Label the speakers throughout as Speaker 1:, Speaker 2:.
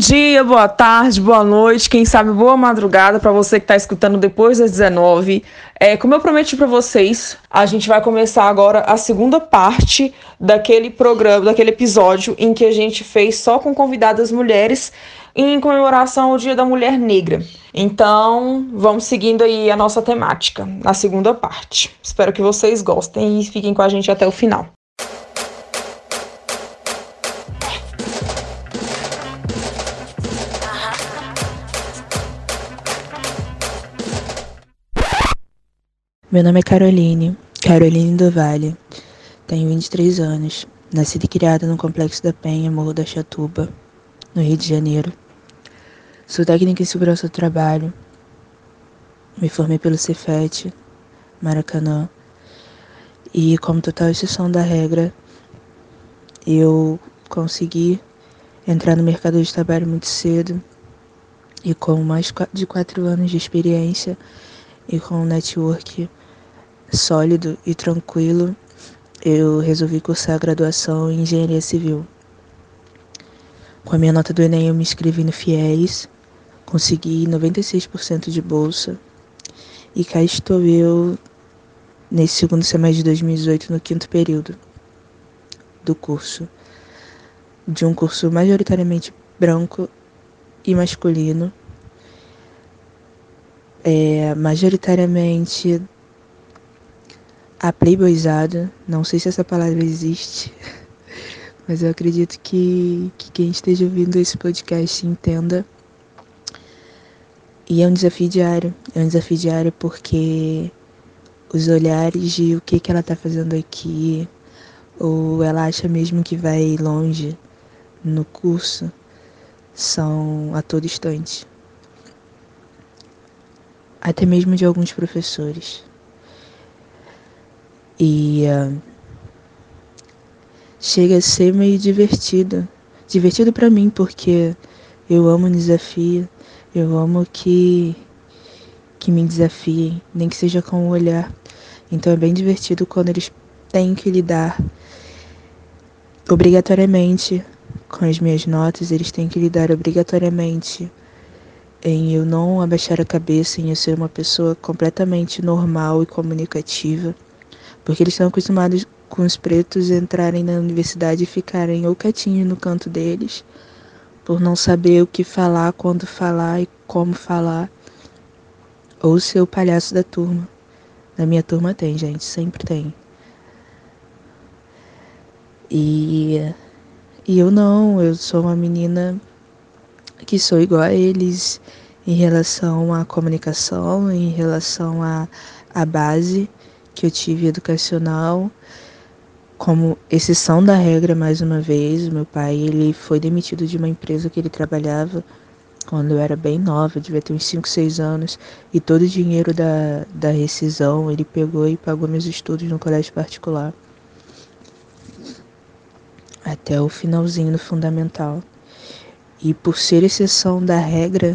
Speaker 1: dia, boa tarde, boa noite, quem sabe boa madrugada para você que está escutando depois das 19. É, como eu prometi para vocês, a gente vai começar agora a segunda parte daquele programa, daquele episódio em que a gente fez só com convidadas mulheres em comemoração ao Dia da Mulher Negra. Então, vamos seguindo aí a nossa temática na segunda parte. Espero que vocês gostem e fiquem com a gente até o final.
Speaker 2: Meu nome é Caroline, Caroline do Vale. Tenho 23 anos. Nascida e criada no Complexo da Penha, Morro da Chatuba, no Rio de Janeiro. Sou técnica em segurança do trabalho. Me formei pelo Cefet, Maracanã. E como total exceção da regra, eu consegui entrar no mercado de trabalho muito cedo e com mais de quatro anos de experiência e com um network sólido e tranquilo, eu resolvi cursar a graduação em Engenharia Civil. Com a minha nota do Enem, eu me inscrevi no FIES, consegui 96% de bolsa e cá estou eu nesse segundo semestre de 2018, no quinto período do curso, de um curso majoritariamente branco e masculino, é, majoritariamente a playboyzada, não sei se essa palavra existe, mas eu acredito que, que quem esteja ouvindo esse podcast entenda. E é um desafio diário, é um desafio diário porque os olhares de o que, que ela está fazendo aqui, ou ela acha mesmo que vai longe no curso, são a todo instante. Até mesmo de alguns professores. E uh, chega a ser meio divertido. Divertido para mim, porque eu amo desafio, eu amo que, que me desafiem, nem que seja com o olhar. Então é bem divertido quando eles têm que lidar obrigatoriamente com as minhas notas, eles têm que lidar obrigatoriamente em eu não abaixar a cabeça, em eu ser uma pessoa completamente normal e comunicativa porque eles estão acostumados com os pretos entrarem na universidade e ficarem ou quietinhos no canto deles, por não saber o que falar, quando falar e como falar, ou ser o palhaço da turma. Na minha turma tem, gente, sempre tem. E, e eu não, eu sou uma menina que sou igual a eles em relação à comunicação, em relação à, à base que eu tive educacional como exceção da regra mais uma vez. Meu pai ele foi demitido de uma empresa que ele trabalhava quando eu era bem nova, devia ter uns 5, 6 anos, e todo o dinheiro da, da rescisão ele pegou e pagou meus estudos no colégio particular. Até o finalzinho do fundamental. E por ser exceção da regra,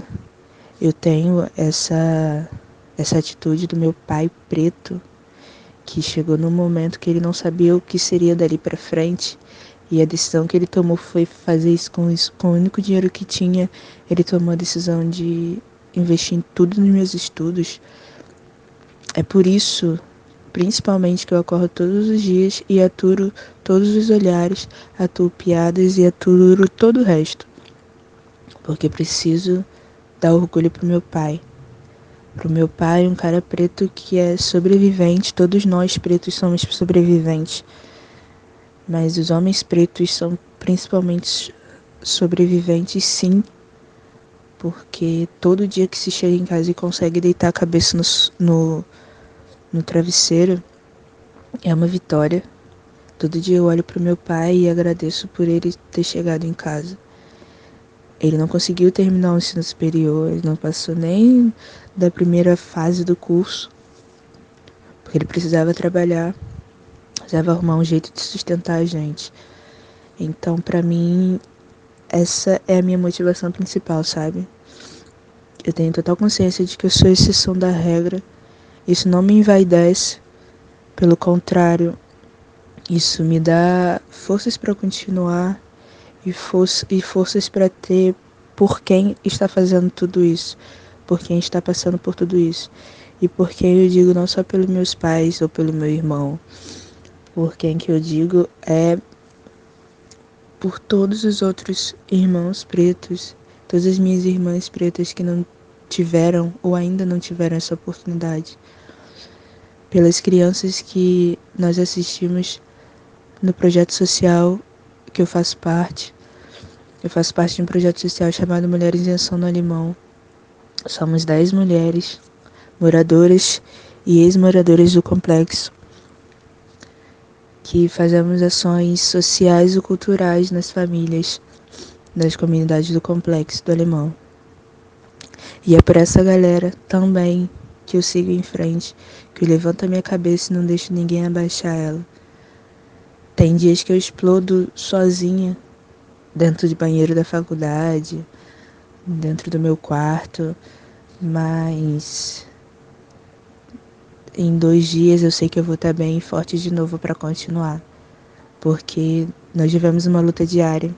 Speaker 2: eu tenho essa, essa atitude do meu pai preto que chegou num momento que ele não sabia o que seria dali para frente e a decisão que ele tomou foi fazer isso com, isso com o único dinheiro que tinha. Ele tomou a decisão de investir em tudo nos meus estudos. É por isso, principalmente, que eu acordo todos os dias e aturo todos os olhares, atuo piadas e aturo todo o resto. Porque preciso dar orgulho pro meu pai. Pro meu pai, um cara preto que é sobrevivente, todos nós pretos somos sobreviventes. Mas os homens pretos são principalmente sobreviventes, sim, porque todo dia que se chega em casa e consegue deitar a cabeça no, no, no travesseiro é uma vitória. Todo dia eu olho para o meu pai e agradeço por ele ter chegado em casa. Ele não conseguiu terminar o ensino superior, ele não passou nem da primeira fase do curso, porque ele precisava trabalhar, precisava arrumar um jeito de sustentar a gente. Então, para mim, essa é a minha motivação principal, sabe? Eu tenho total consciência de que eu sou exceção da regra. Isso não me envaidece, pelo contrário, isso me dá forças para continuar e, for e forças para ter por quem está fazendo tudo isso, por quem está passando por tudo isso. E por quem eu digo não só pelos meus pais ou pelo meu irmão, por quem que eu digo é por todos os outros irmãos pretos, todas as minhas irmãs pretas que não tiveram ou ainda não tiveram essa oportunidade. Pelas crianças que nós assistimos no projeto social que eu faço parte. Eu faço parte de um projeto social chamado Mulheres em Ação no Alemão. Somos dez mulheres, moradoras e ex-moradoras do complexo, que fazemos ações sociais e culturais nas famílias das comunidades do complexo do Alemão. E é por essa galera também que eu sigo em frente, que eu levanto a minha cabeça e não deixo ninguém abaixar ela. Tem dias que eu explodo sozinha, dentro de banheiro da faculdade, dentro do meu quarto, mas em dois dias eu sei que eu vou estar bem forte de novo para continuar, porque nós vivemos uma luta diária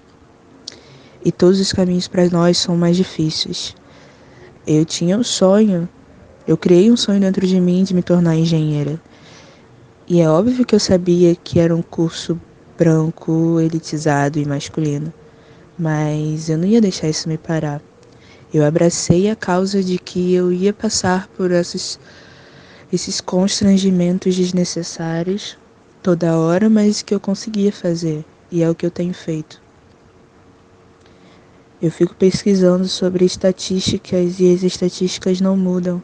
Speaker 2: e todos os caminhos para nós são mais difíceis. Eu tinha um sonho, eu criei um sonho dentro de mim de me tornar engenheira. E é óbvio que eu sabia que era um curso branco, elitizado e masculino, mas eu não ia deixar isso me parar. Eu abracei a causa de que eu ia passar por esses, esses constrangimentos desnecessários toda hora, mas que eu conseguia fazer, e é o que eu tenho feito. Eu fico pesquisando sobre estatísticas e as estatísticas não mudam.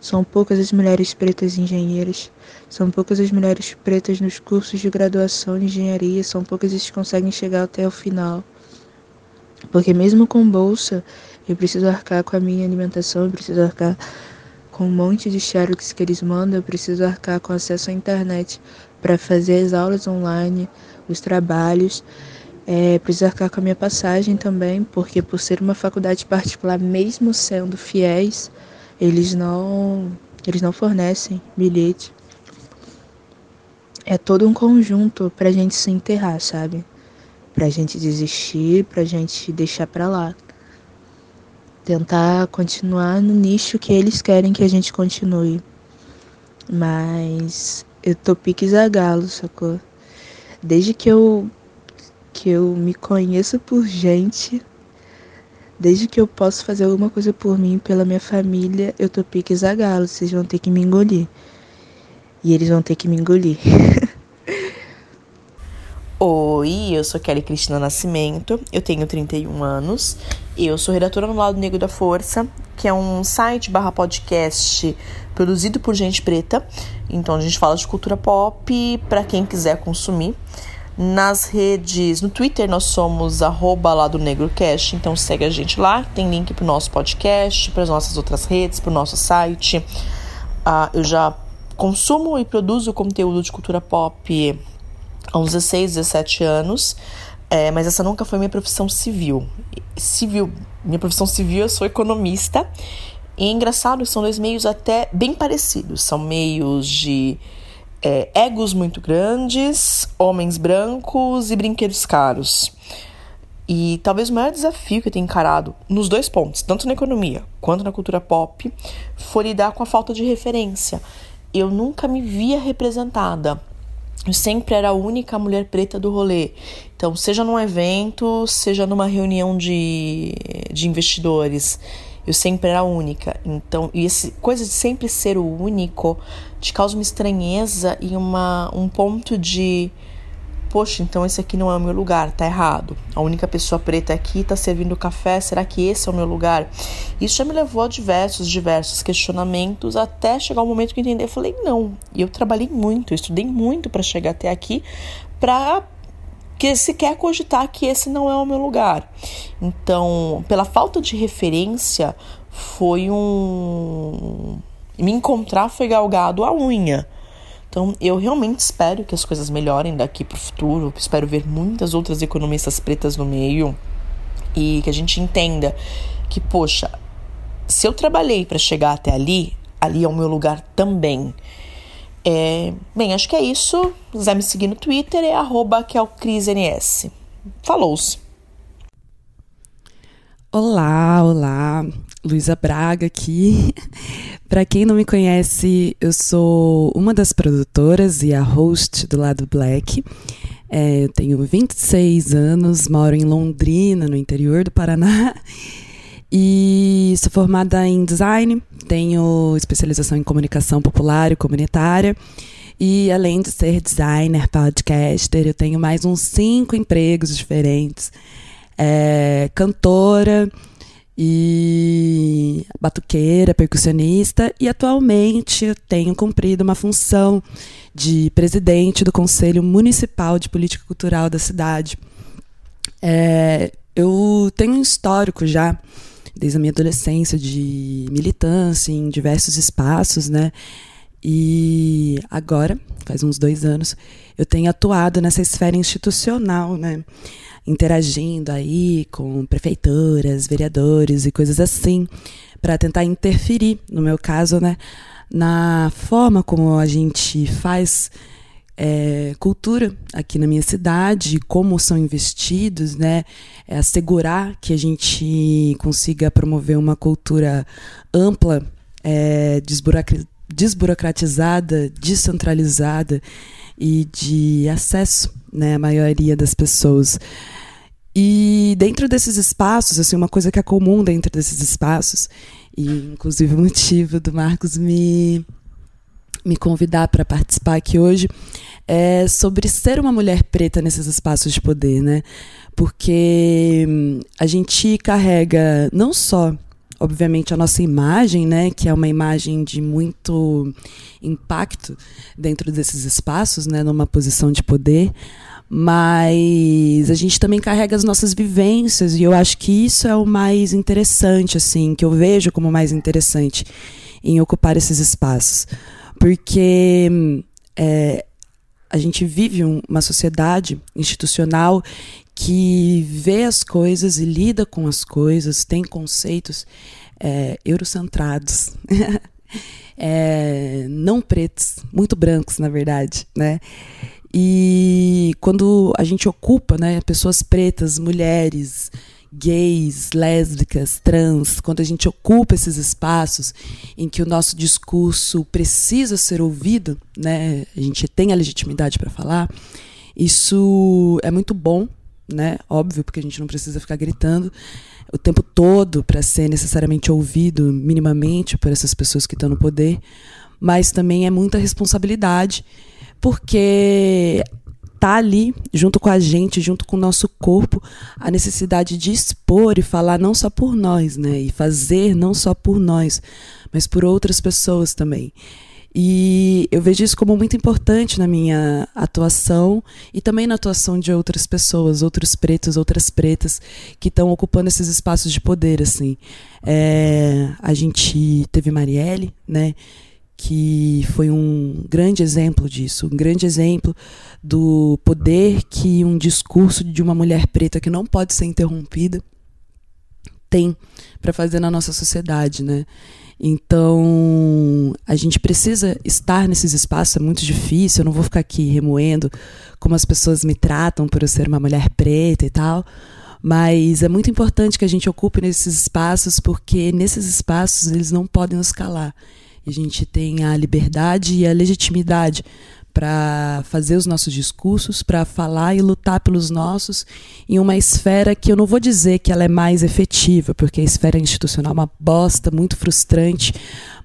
Speaker 2: São poucas as mulheres pretas engenheiras, são poucas as mulheres pretas nos cursos de graduação em engenharia, são poucas as que conseguem chegar até o final. Porque mesmo com bolsa, eu preciso arcar com a minha alimentação, eu preciso arcar com um monte de xerox que eles mandam, eu preciso arcar com acesso à internet para fazer as aulas online, os trabalhos. É, preciso arcar com a minha passagem também, porque por ser uma faculdade particular, mesmo sendo fiéis, eles não, eles não fornecem bilhete. É todo um conjunto pra gente se enterrar, sabe? Pra gente desistir, pra gente deixar pra lá. Tentar continuar no nicho que eles querem que a gente continue. Mas eu tô pique zagalo, sacou? Desde que eu que eu me conheço por gente, desde que eu posso fazer alguma coisa por mim, pela minha família, eu tô pique zagalo, vocês vão ter que me engolir. E eles vão ter que me engolir.
Speaker 3: Oi, eu sou Kelly Cristina Nascimento, eu tenho 31 anos, eu sou redatora no Lado Negro da Força, que é um site barra podcast produzido por gente preta. Então a gente fala de cultura pop para quem quiser consumir. Nas redes, no Twitter nós somos arroba lá do NegroCast, então segue a gente lá, tem link pro nosso podcast, para as nossas outras redes, pro nosso site. Uh, eu já consumo e produzo conteúdo de cultura pop uns 16, 17 anos, é, mas essa nunca foi minha profissão civil. Civil, minha profissão civil, eu sou economista. E é engraçado, são dois meios até bem parecidos. São meios de é, egos muito grandes, homens brancos e brinquedos caros. E talvez o maior desafio que eu tenho encarado nos dois pontos, tanto na economia quanto na cultura pop, foi lidar com a falta de referência. Eu nunca me via representada. Eu sempre era a única mulher preta do rolê. Então, seja num evento, seja numa reunião de, de investidores eu sempre era única. Então, e esse coisa de sempre ser o único te causa uma estranheza e uma, um ponto de poxa, então esse aqui não é o meu lugar, tá errado. A única pessoa preta aqui tá servindo café, será que esse é o meu lugar? Isso já me levou a diversos, diversos questionamentos até chegar o momento que eu entendi, eu falei, não. E eu trabalhei muito, eu estudei muito para chegar até aqui, para que se quer cogitar que esse não é o meu lugar. Então, pela falta de referência, foi um. Me encontrar foi galgado a unha. Então, eu realmente espero que as coisas melhorem daqui para o futuro. Espero ver muitas outras economistas pretas no meio e que a gente entenda que, poxa, se eu trabalhei para chegar até ali, ali é o meu lugar também. É, bem, acho que é isso. Se quiser me seguir no Twitter, é arroba Falou-se.
Speaker 4: Olá, olá. Luísa Braga aqui. Para quem não me conhece, eu sou uma das produtoras e a host do Lado Black. É, eu tenho 26 anos, moro em Londrina, no interior do Paraná. E sou formada em design, tenho especialização em comunicação popular e comunitária. E além de ser designer, podcaster, eu tenho mais uns cinco empregos diferentes. É, cantora e batuqueira, percussionista, e atualmente eu tenho cumprido uma função de presidente do Conselho Municipal de Política Cultural da cidade. É, eu tenho um histórico já desde a minha adolescência de militância em diversos espaços, né? E agora, faz uns dois anos, eu tenho atuado nessa esfera institucional, né? Interagindo aí com prefeituras, vereadores e coisas assim, para tentar interferir, no meu caso, né? Na forma como a gente faz é, cultura aqui na minha cidade, como são investidos, né? É assegurar que a gente consiga promover uma cultura ampla, é, desburocratizada, descentralizada e de acesso, né, à maioria das pessoas. E dentro desses espaços, assim, uma coisa que é comum dentro desses espaços, e inclusive o motivo do Marcos me me convidar para participar aqui hoje é sobre ser uma mulher preta nesses espaços de poder, né? Porque hum, a gente carrega não só obviamente a nossa imagem, né, que é uma imagem de muito impacto dentro desses espaços, né, numa posição de poder, mas a gente também carrega as nossas vivências e eu acho que isso é o mais interessante, assim, que eu vejo como mais interessante em ocupar esses espaços porque é, a gente vive um, uma sociedade institucional que vê as coisas e lida com as coisas, tem conceitos é, eurocentrados, é, não pretos, muito brancos, na verdade, né? E quando a gente ocupa, né, pessoas pretas, mulheres, gays, lésbicas, trans, quando a gente ocupa esses espaços em que o nosso discurso precisa ser ouvido, né, a gente tem a legitimidade para falar, isso é muito bom, né? Óbvio, porque a gente não precisa ficar gritando o tempo todo para ser necessariamente ouvido minimamente por essas pessoas que estão no poder, mas também é muita responsabilidade, porque tá ali junto com a gente, junto com o nosso corpo, a necessidade de expor e falar não só por nós, né? E fazer não só por nós, mas por outras pessoas também. E eu vejo isso como muito importante na minha atuação e também na atuação de outras pessoas, outros pretos, outras pretas que estão ocupando esses espaços de poder, assim. É, a gente teve Marielle, né? Que foi um grande exemplo disso, um grande exemplo do poder que um discurso de uma mulher preta que não pode ser interrompida tem para fazer na nossa sociedade, né? Então, a gente precisa estar nesses espaços, é muito difícil, eu não vou ficar aqui remoendo como as pessoas me tratam por eu ser uma mulher preta e tal, mas é muito importante que a gente ocupe nesses espaços, porque nesses espaços eles não podem nos calar a gente tem a liberdade e a legitimidade para fazer os nossos discursos, para falar e lutar pelos nossos em uma esfera que eu não vou dizer que ela é mais efetiva, porque a esfera institucional é uma bosta, muito frustrante,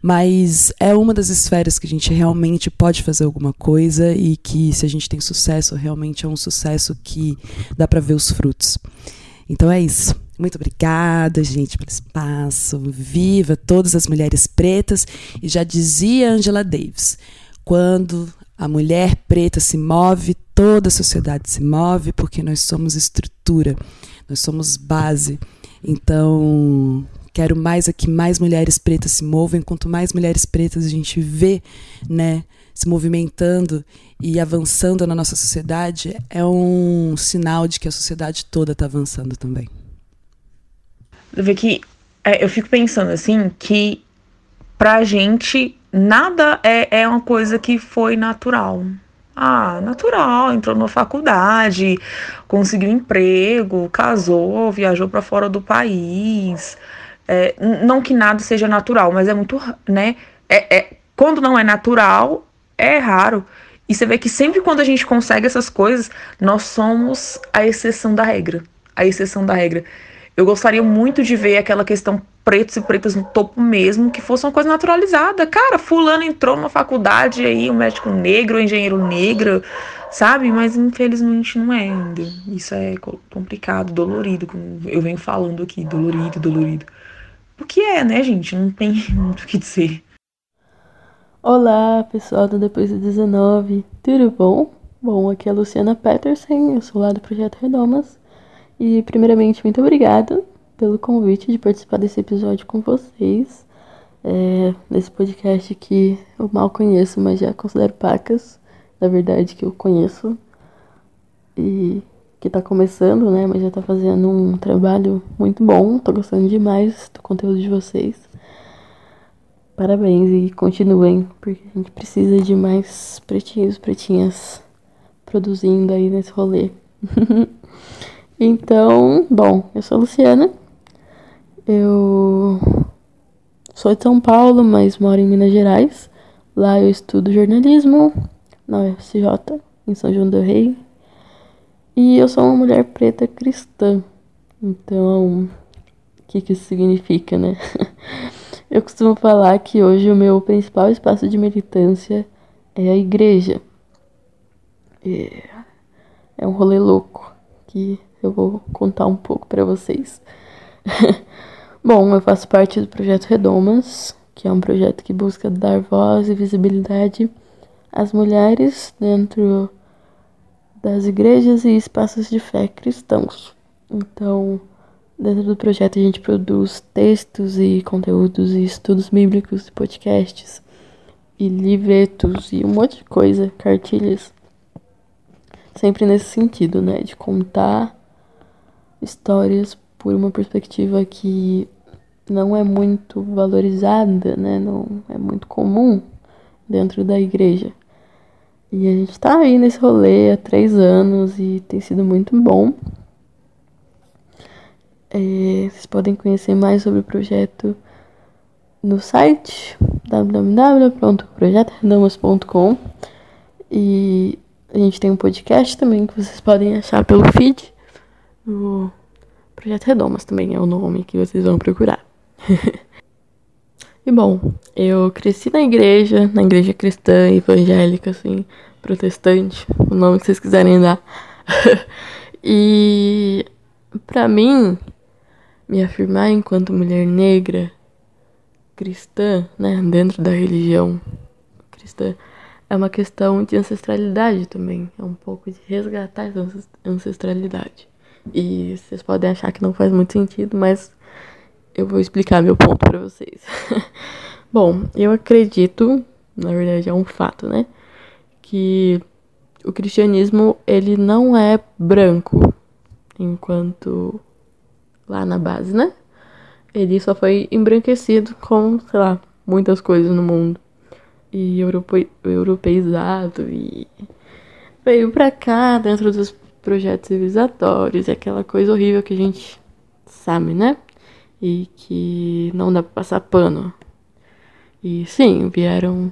Speaker 4: mas é uma das esferas que a gente realmente pode fazer alguma coisa e que se a gente tem sucesso, realmente é um sucesso que dá para ver os frutos. Então é isso. Muito obrigada, gente, pelo espaço. Viva todas as mulheres pretas. E já dizia Angela Davis: quando a mulher preta se move, toda a sociedade se move, porque nós somos estrutura, nós somos base. Então, quero mais aqui mais mulheres pretas se movem. Quanto mais mulheres pretas a gente vê, né, se movimentando e avançando na nossa sociedade, é um sinal de que a sociedade toda está avançando também
Speaker 1: ver que é, eu fico pensando assim que pra gente nada é, é uma coisa que foi natural. Ah, natural, entrou na faculdade, conseguiu emprego, casou, viajou para fora do país. É, não que nada seja natural, mas é muito, né? É, é, quando não é natural, é raro. E você vê que sempre quando a gente consegue essas coisas, nós somos a exceção da regra. A exceção da regra. Eu gostaria muito de ver aquela questão pretos e pretas no topo mesmo, que fosse uma coisa naturalizada. Cara, fulano entrou numa faculdade aí, um médico negro, um engenheiro negro, sabe? Mas infelizmente não é ainda. Isso é complicado, dolorido, como eu venho falando aqui, dolorido, dolorido. O que é, né, gente? Não tem muito o que dizer.
Speaker 5: Olá, pessoal do Depois do 19, tudo bom? Bom, aqui é a Luciana Peterson, eu sou lá do Projeto Redomas. E, primeiramente, muito obrigada pelo convite de participar desse episódio com vocês. É, nesse podcast que eu mal conheço, mas já considero pacas. Na verdade, que eu conheço. E que tá começando, né? Mas já tá fazendo um trabalho muito bom. Tô gostando demais do conteúdo de vocês. Parabéns e continuem, porque a gente precisa de mais pretinhos, pretinhas produzindo aí nesse rolê. então, bom, eu sou a Luciana. Eu sou de São Paulo, mas moro em Minas Gerais. Lá eu estudo jornalismo na UFCJ, em São João do Rei. E eu sou uma mulher preta cristã. Então, o que, que isso significa, né? Eu costumo falar que hoje o meu principal espaço de militância é a igreja. É, é um rolê louco que eu vou contar um pouco para vocês. Bom, eu faço parte do projeto Redomas, que é um projeto que busca dar voz e visibilidade às mulheres dentro das igrejas e espaços de fé cristãos. Então, Dentro do projeto a gente produz textos e conteúdos e estudos bíblicos, podcasts e livretos e um monte de coisa, cartilhas. Sempre nesse sentido, né, de contar histórias por uma perspectiva que não é muito valorizada, né, não é muito comum dentro da igreja. E a gente tá aí nesse rolê há três anos e tem sido muito bom. É, vocês podem conhecer mais sobre o projeto no site www.projetoredamas.com e a gente tem um podcast também que vocês podem achar pelo feed. O Projeto Redomas também é o nome que vocês vão procurar. e bom, eu cresci na igreja, na igreja cristã, evangélica, assim, protestante, o nome que vocês quiserem dar. e para mim, me afirmar enquanto mulher negra, cristã, né, dentro da religião cristã, é uma questão de ancestralidade também, é um pouco de resgatar essa ancestralidade. E vocês podem achar que não faz muito sentido, mas eu vou explicar meu ponto para vocês. Bom, eu acredito, na verdade é um fato, né, que o cristianismo ele não é branco, enquanto lá na base, né? Ele só foi embranquecido com, sei lá, muitas coisas no mundo. E europe, europeizado e veio pra cá dentro dos projetos civilizatórios, aquela coisa horrível que a gente sabe, né? E que não dá pra passar pano. E sim, vieram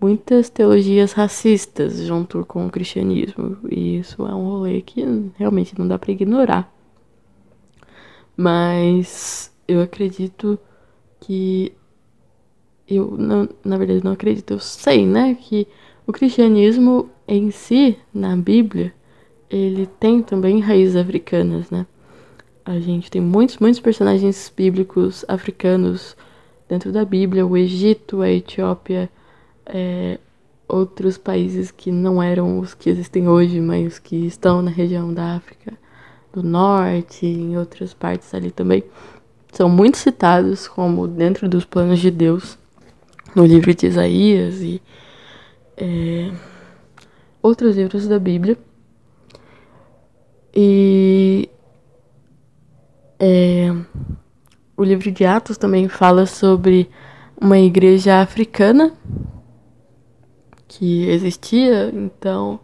Speaker 5: muitas teologias racistas junto com o cristianismo. E isso é um rolê que realmente não dá para ignorar. Mas eu acredito que. Eu, não, na verdade, não acredito, eu sei, né? Que o cristianismo em si, na Bíblia, ele tem também raízes africanas, né? A gente tem muitos, muitos personagens bíblicos africanos dentro da Bíblia, o Egito, a Etiópia, é, outros países que não eram os que existem hoje, mas que estão na região da África do Norte, em outras partes ali também, são muito citados como dentro dos planos de Deus no livro de Isaías e é, outros livros da Bíblia. E é, o livro de Atos também fala sobre uma igreja africana que existia, então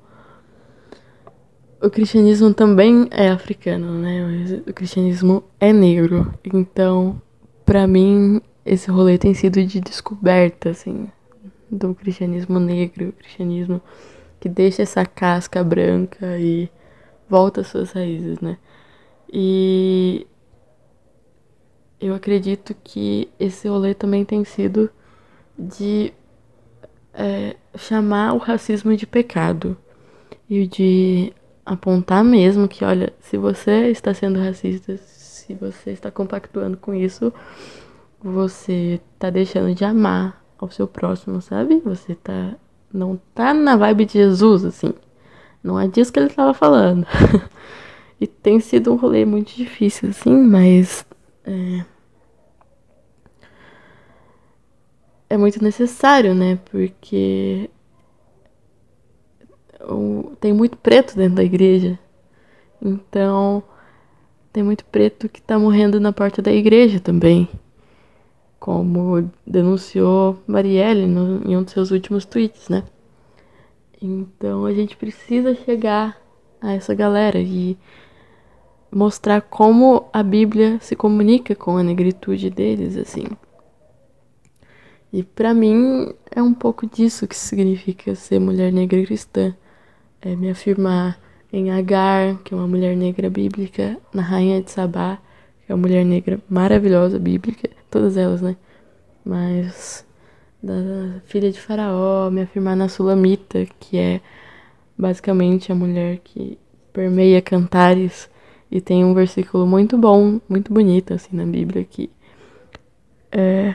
Speaker 5: o cristianismo também é africano, né? O cristianismo é negro. Então, para mim, esse rolê tem sido de descoberta, assim, do cristianismo negro, o cristianismo que deixa essa casca branca e volta às suas raízes, né? E eu acredito que esse rolê também tem sido de é, chamar o racismo de pecado e de apontar mesmo que, olha, se você está sendo racista, se você está compactuando com isso, você está deixando de amar ao seu próximo, sabe? Você tá não tá na vibe de Jesus, assim. Não é disso que ele estava falando. e tem sido um rolê muito difícil, assim, mas é, é muito necessário, né? Porque tem muito preto dentro da igreja. Então, tem muito preto que tá morrendo na porta da igreja também. Como denunciou Marielle no, em um dos seus últimos tweets, né? Então a gente precisa chegar a essa galera e mostrar como a Bíblia se comunica com a negritude deles, assim. E para mim é um pouco disso que significa ser mulher negra cristã é, me afirmar em Agar, que é uma mulher negra bíblica, na Rainha de Sabá, que é uma mulher negra maravilhosa bíblica, todas elas, né? Mas da filha de Faraó, me afirmar na Sulamita, que é basicamente a mulher que permeia cantares e tem um versículo muito bom, muito bonito assim na Bíblia que é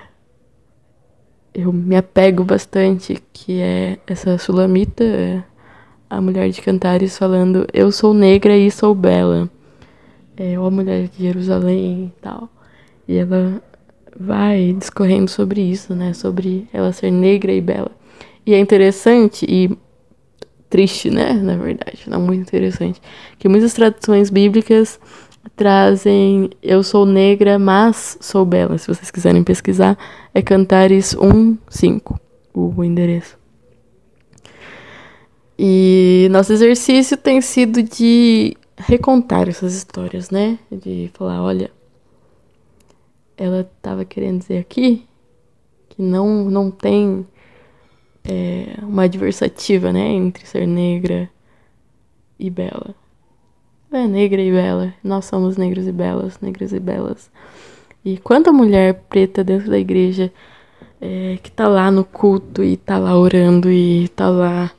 Speaker 5: eu me apego bastante, que é essa Sulamita, é, a mulher de Cantares falando: Eu sou negra e sou bela. É, ou a mulher de Jerusalém e tal. E ela vai discorrendo sobre isso, né? Sobre ela ser negra e bela. E é interessante e triste, né? Na verdade, não muito interessante. Que muitas traduções bíblicas trazem Eu sou negra, mas sou bela. Se vocês quiserem pesquisar, é Cantares 1.5, o endereço. E nosso exercício tem sido de recontar essas histórias, né? De falar, olha, ela estava querendo dizer aqui que não, não tem é, uma adversativa, né? Entre ser negra e bela. É negra e bela. Nós somos negros e belas, negras e belas. E quanta mulher preta dentro da igreja é, que tá lá no culto e tá lá orando e tá lá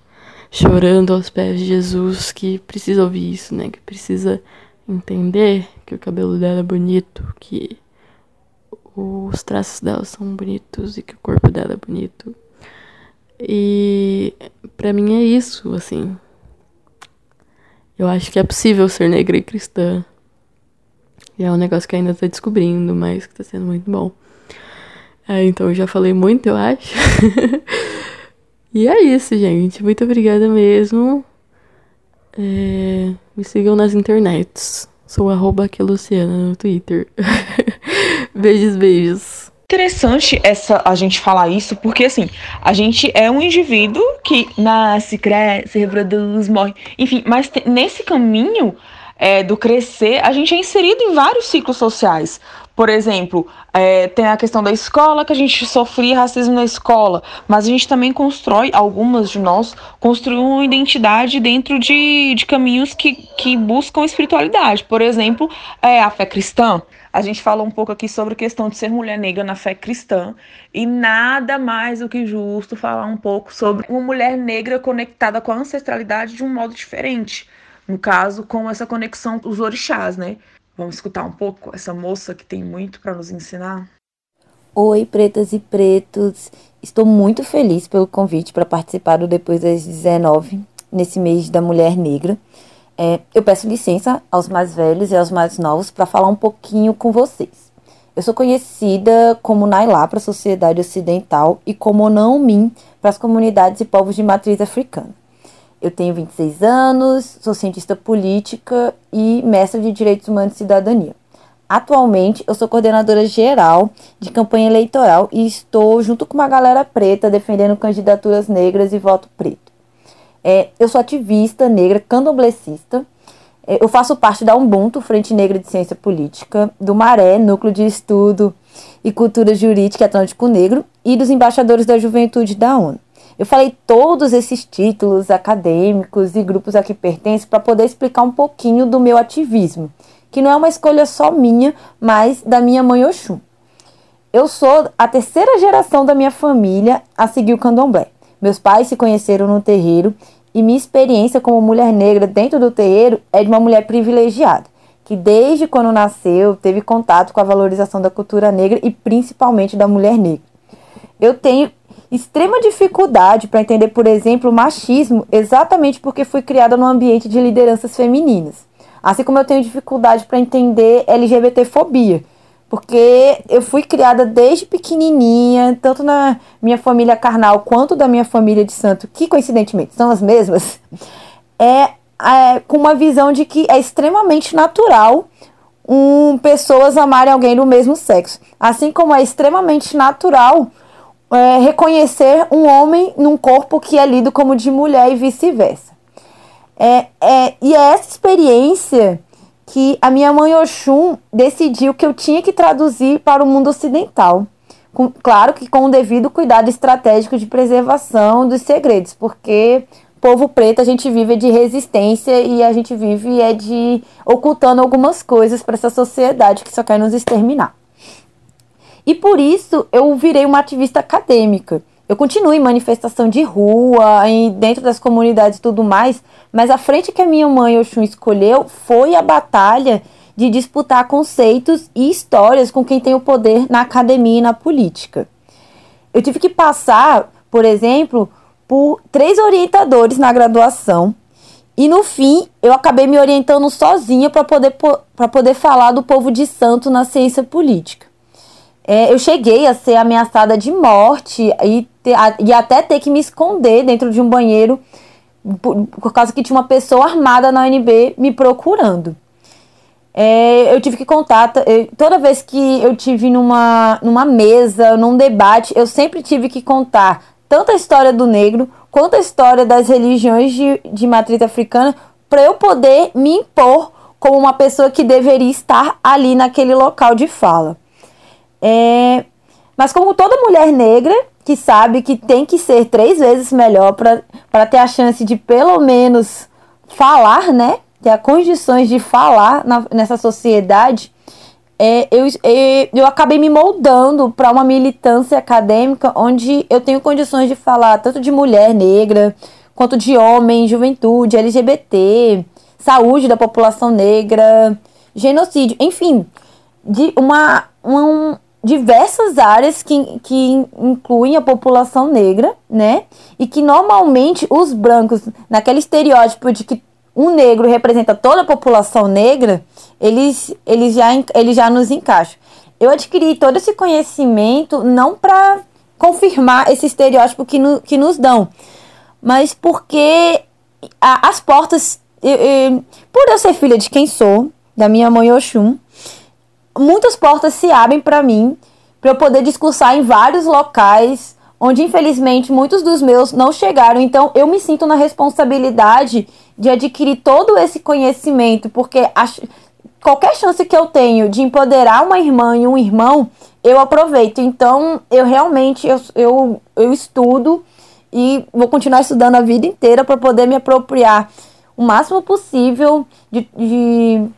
Speaker 5: chorando aos pés de Jesus, que precisa ouvir isso, né? Que precisa entender que o cabelo dela é bonito, que os traços dela são bonitos e que o corpo dela é bonito. E para mim é isso, assim. Eu acho que é possível ser negra e cristã. E é um negócio que ainda tô descobrindo, mas que tá sendo muito bom. É, então eu já falei muito, eu acho. E é isso, gente. Muito obrigada mesmo. É... Me sigam nas internets. Sou arroba no Twitter. beijos, beijos.
Speaker 1: Interessante essa a gente falar isso, porque assim, a gente é um indivíduo que nasce, cresce, reproduz, morre, enfim, mas nesse caminho é, do crescer, a gente é inserido em vários ciclos sociais. Por exemplo, é, tem a questão da escola, que a gente sofria racismo na escola, mas a gente também constrói, algumas de nós, construem uma identidade dentro de, de caminhos que, que buscam espiritualidade. Por exemplo, é, a fé cristã. A gente falou um pouco aqui sobre a questão de ser mulher negra na fé cristã, e nada mais do que justo falar um pouco sobre uma mulher negra conectada com a ancestralidade de um modo diferente. No caso, com essa conexão com os orixás, né? Vamos escutar um pouco essa moça que tem muito para nos ensinar?
Speaker 6: Oi, pretas e pretos. Estou muito feliz pelo convite para participar do Depois das 19, nesse mês da Mulher Negra. É, eu peço licença aos mais velhos e aos mais novos para falar um pouquinho com vocês. Eu sou conhecida como Nailá para a sociedade ocidental e como Naomi para as comunidades e povos de matriz africana. Eu tenho 26 anos, sou cientista política e mestre de Direitos Humanos e Cidadania. Atualmente, eu sou coordenadora geral de campanha eleitoral e estou junto com uma galera preta defendendo candidaturas negras e voto preto. É, eu sou ativista negra, candomblessista. É, eu faço parte da Ubuntu, Frente Negra de Ciência Política, do Maré, Núcleo de Estudo e Cultura Jurídica Atlântico Negro, e dos Embaixadores da Juventude da ONU. Eu falei todos esses títulos acadêmicos e grupos a que pertenço para poder explicar um pouquinho do meu ativismo, que não é uma escolha só minha, mas da minha mãe Oxum. Eu sou a terceira geração da minha família a seguir o candomblé. Meus pais se conheceram no terreiro e minha experiência como mulher negra dentro do terreiro é de uma mulher privilegiada, que desde quando nasceu teve contato com a valorização da cultura negra e principalmente da mulher negra. Eu tenho extrema dificuldade para entender, por exemplo, o machismo, exatamente porque fui criada num ambiente de lideranças femininas. Assim como eu tenho dificuldade para entender LGBTfobia, porque eu fui criada desde pequenininha, tanto na minha família carnal quanto da minha família de santo, que coincidentemente são as mesmas, é, é com uma visão de que é extremamente natural um, pessoas amarem alguém do mesmo sexo. Assim como é extremamente natural é, reconhecer um homem num corpo que é lido como de mulher e vice-versa. É, é, e é essa experiência que a minha mãe Oxum decidiu que eu tinha que traduzir para o mundo ocidental. Com, claro que com o devido cuidado estratégico de preservação dos segredos, porque povo preto a gente vive de resistência e a gente vive é de ocultando algumas coisas para essa sociedade que só quer nos exterminar. E por isso eu virei uma ativista acadêmica. Eu continuo em manifestação de rua, em, dentro das comunidades e tudo mais, mas a frente que a minha mãe Oxum escolheu foi a batalha de disputar conceitos e histórias com quem tem o poder na academia e na política. Eu tive que passar, por exemplo, por três orientadores na graduação e no fim eu acabei me orientando sozinha para poder, poder falar do povo de santo na ciência política. É, eu cheguei a ser ameaçada de morte e, ter, a, e até ter que me esconder dentro de um banheiro por, por causa que tinha uma pessoa armada na UNB me procurando. É, eu tive que contar, toda vez que eu tive numa, numa mesa, num debate, eu sempre tive que contar tanto a história do negro quanto a história das religiões de, de matriz africana para eu poder me impor como uma pessoa que deveria estar ali naquele local de fala. É, mas como toda mulher negra que sabe que tem que ser três vezes melhor para ter a chance de pelo menos falar, né? Ter as condições de falar na, nessa sociedade, é, eu, é, eu acabei me moldando para uma militância acadêmica onde eu tenho condições de falar tanto de mulher negra, quanto de homem, juventude, LGBT, saúde da população negra, genocídio, enfim, de uma, um, diversas áreas que, que incluem a população negra, né? E que normalmente os brancos, naquele estereótipo de que um negro representa toda a população negra, eles, eles, já, eles já nos encaixam. Eu adquiri todo esse conhecimento não para confirmar esse estereótipo que, no, que nos dão, mas porque a, as portas. Eu, eu, por eu ser filha de quem sou, da minha mãe Oxum, muitas portas se abrem para mim, para eu poder discursar em vários locais, onde infelizmente muitos dos meus não chegaram. Então eu me sinto na responsabilidade de adquirir todo esse conhecimento, porque acho, qualquer chance que eu tenho de empoderar uma irmã e um irmão, eu aproveito. Então eu realmente eu, eu, eu estudo e vou continuar estudando a vida inteira para poder me apropriar o máximo possível de, de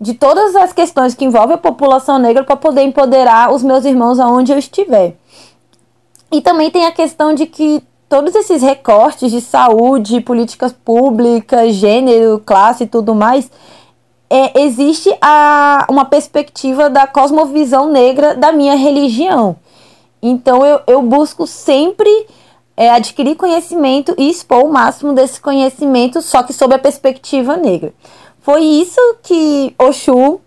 Speaker 6: de todas as questões que envolvem a população negra para poder empoderar os meus irmãos aonde eu estiver. E também tem a questão de que todos esses recortes de saúde, políticas públicas, gênero, classe e tudo mais, é, existe a, uma perspectiva da cosmovisão negra da minha religião. Então eu, eu busco sempre é, adquirir conhecimento e expor o máximo desse conhecimento, só que sob a perspectiva negra. Foi isso que Oxu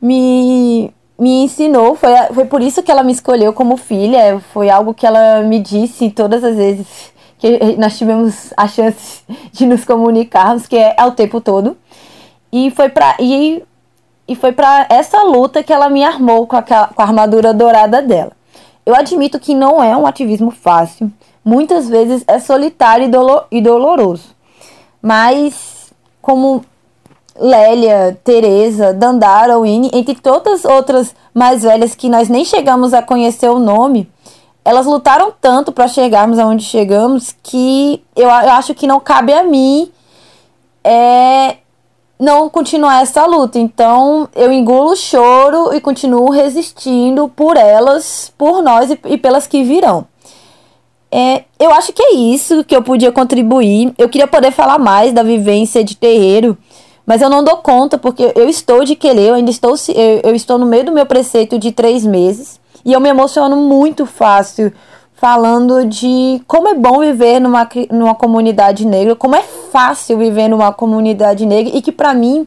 Speaker 6: me, me ensinou, foi, foi por isso que ela me escolheu como filha, foi algo que ela me disse todas as vezes que nós tivemos a chance de nos comunicarmos, que é, é o tempo todo. E foi para e e foi para essa luta que ela me armou com, aquela, com a armadura dourada dela. Eu admito que não é um ativismo fácil, muitas vezes é solitário e, dolo e doloroso, mas como Lélia, Teresa, Dandara, Winnie, entre todas outras mais velhas que nós nem chegamos a conhecer o nome, elas lutaram tanto para chegarmos aonde chegamos que eu, eu, acho que não cabe a mim é, não continuar essa luta. Então eu engulo o choro e continuo resistindo por elas, por nós e, e pelas que virão. É, eu acho que é isso que eu podia contribuir. Eu queria poder falar mais da vivência de terreiro mas eu não dou conta porque eu estou de querer, eu ainda estou, eu, eu estou no meio do meu preceito de três meses e eu me emociono muito fácil falando de como é bom viver numa, numa comunidade negra, como é fácil viver numa comunidade negra e que para mim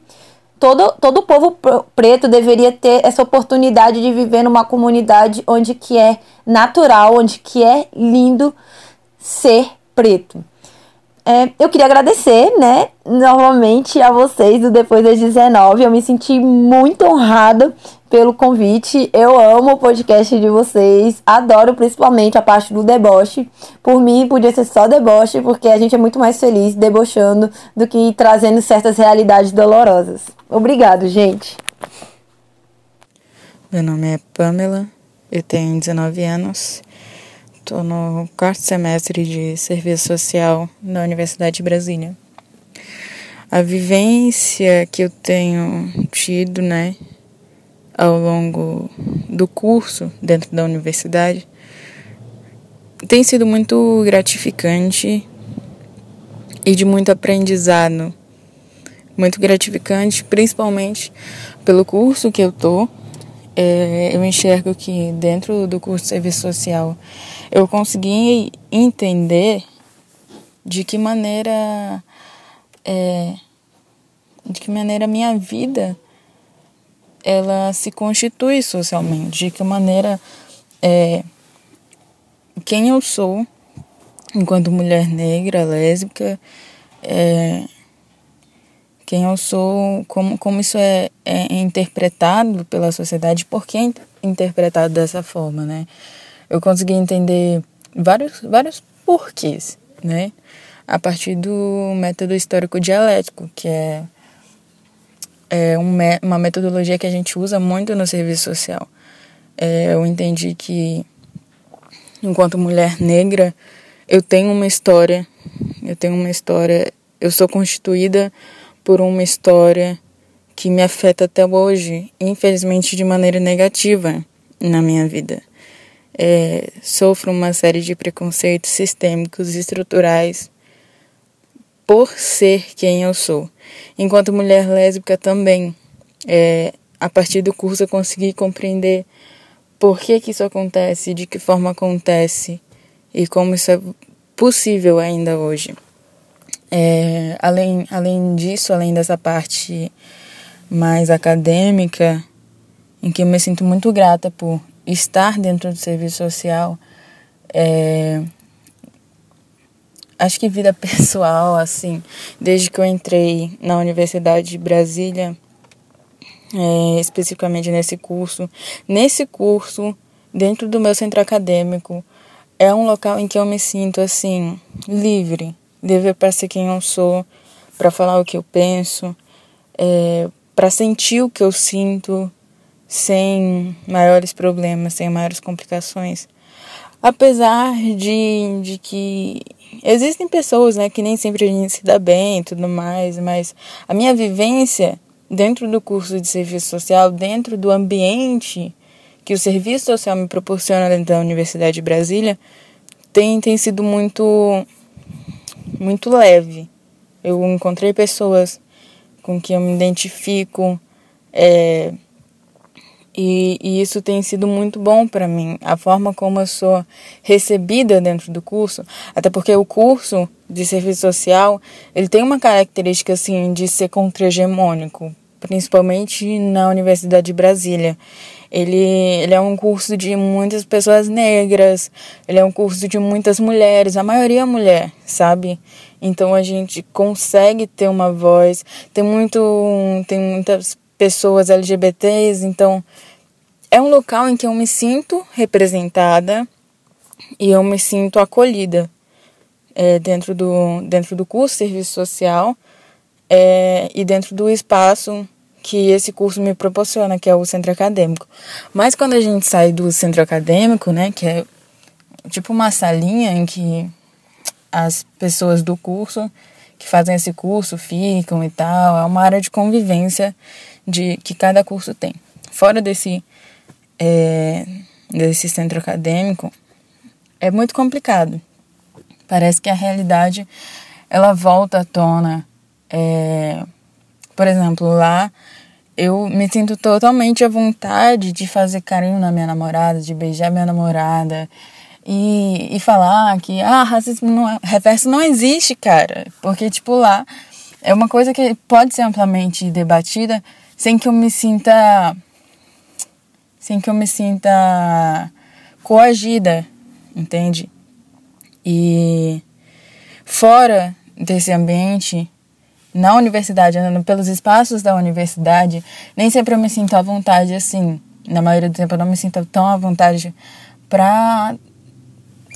Speaker 6: todo, todo o povo preto deveria ter essa oportunidade de viver numa comunidade onde que é natural, onde que é lindo ser preto. É, eu queria agradecer, né, novamente a vocês do Depois das 19. Eu me senti muito honrada pelo convite. Eu amo o podcast de vocês. Adoro principalmente a parte do deboche. Por mim, podia ser só deboche, porque a gente é muito mais feliz debochando do que trazendo certas realidades dolorosas. Obrigado, gente.
Speaker 7: Meu nome é Pamela, eu tenho 19 anos Estou no quarto semestre de serviço social na Universidade de Brasília. A vivência que eu tenho tido, né, ao longo do curso dentro da universidade tem sido muito gratificante e de muito aprendizado. Muito gratificante, principalmente pelo curso que eu tô. É, eu enxergo que dentro do curso de serviço social eu consegui entender de que maneira é, de que maneira minha vida ela se constitui socialmente, de que maneira é, quem eu sou enquanto mulher negra, lésbica, é, quem eu sou, como, como isso é, é interpretado pela sociedade, por que é interpretado dessa forma, né? eu consegui entender vários, vários porquês, né? A partir do método histórico dialético, que é, é um, uma metodologia que a gente usa muito no serviço social. É, eu entendi que, enquanto mulher negra, eu tenho uma história, eu tenho uma história, eu sou constituída por uma história que me afeta até hoje, infelizmente de maneira negativa na minha vida é, sofro uma série de preconceitos sistêmicos e estruturais por ser quem eu sou. Enquanto mulher lésbica também, é, a partir do curso eu consegui compreender por que, que isso acontece, de que forma acontece e como isso é possível ainda hoje. É, além, além disso, além dessa parte mais acadêmica, em que eu me sinto muito grata por estar dentro do serviço social, é, acho que vida pessoal, assim, desde que eu entrei na Universidade de Brasília, é, especificamente nesse curso, nesse curso, dentro do meu centro acadêmico, é um local em que eu me sinto assim livre, livre para ser quem eu sou, para falar o que eu penso, é, para sentir o que eu sinto, sem maiores problemas, sem maiores complicações. Apesar de, de que existem pessoas né, que nem sempre a gente se dá bem e tudo mais, mas a minha vivência dentro do curso de serviço social, dentro do ambiente que o serviço social me proporciona dentro da Universidade de Brasília, tem, tem sido muito, muito leve. Eu encontrei pessoas com quem eu me identifico, é, e, e, isso tem sido muito bom para mim, a forma como eu sou recebida dentro do curso, até porque o curso de serviço social, ele tem uma característica assim de ser contra-hegemônico, principalmente na Universidade de Brasília. Ele, ele é um curso de muitas pessoas negras, ele é um curso de muitas mulheres, a maioria é mulher, sabe? Então a gente consegue ter uma voz, tem muito tem muitas pessoas LGBTs, então é um local em que eu me sinto representada e eu me sinto acolhida é, dentro, do, dentro do curso de serviço social é, e dentro do espaço que esse curso me proporciona, que é o centro acadêmico. Mas quando a gente sai do centro acadêmico, né, que é tipo uma salinha em que as pessoas do curso que fazem esse curso ficam e tal, é uma área de convivência de que cada curso tem. Fora desse é, desse centro acadêmico, é muito complicado. Parece que a realidade ela volta à tona. É, por exemplo, lá eu me sinto totalmente à vontade de fazer carinho na minha namorada, de beijar minha namorada e, e falar que ah, racismo não é, reverso não existe, cara. Porque, tipo, lá é uma coisa que pode ser amplamente debatida sem que eu me sinta. sem que eu me sinta coagida, entende? E fora desse ambiente, na universidade, andando pelos espaços da universidade, nem sempre eu me sinto à vontade assim. Na maioria do tempo eu não me sinto tão à vontade pra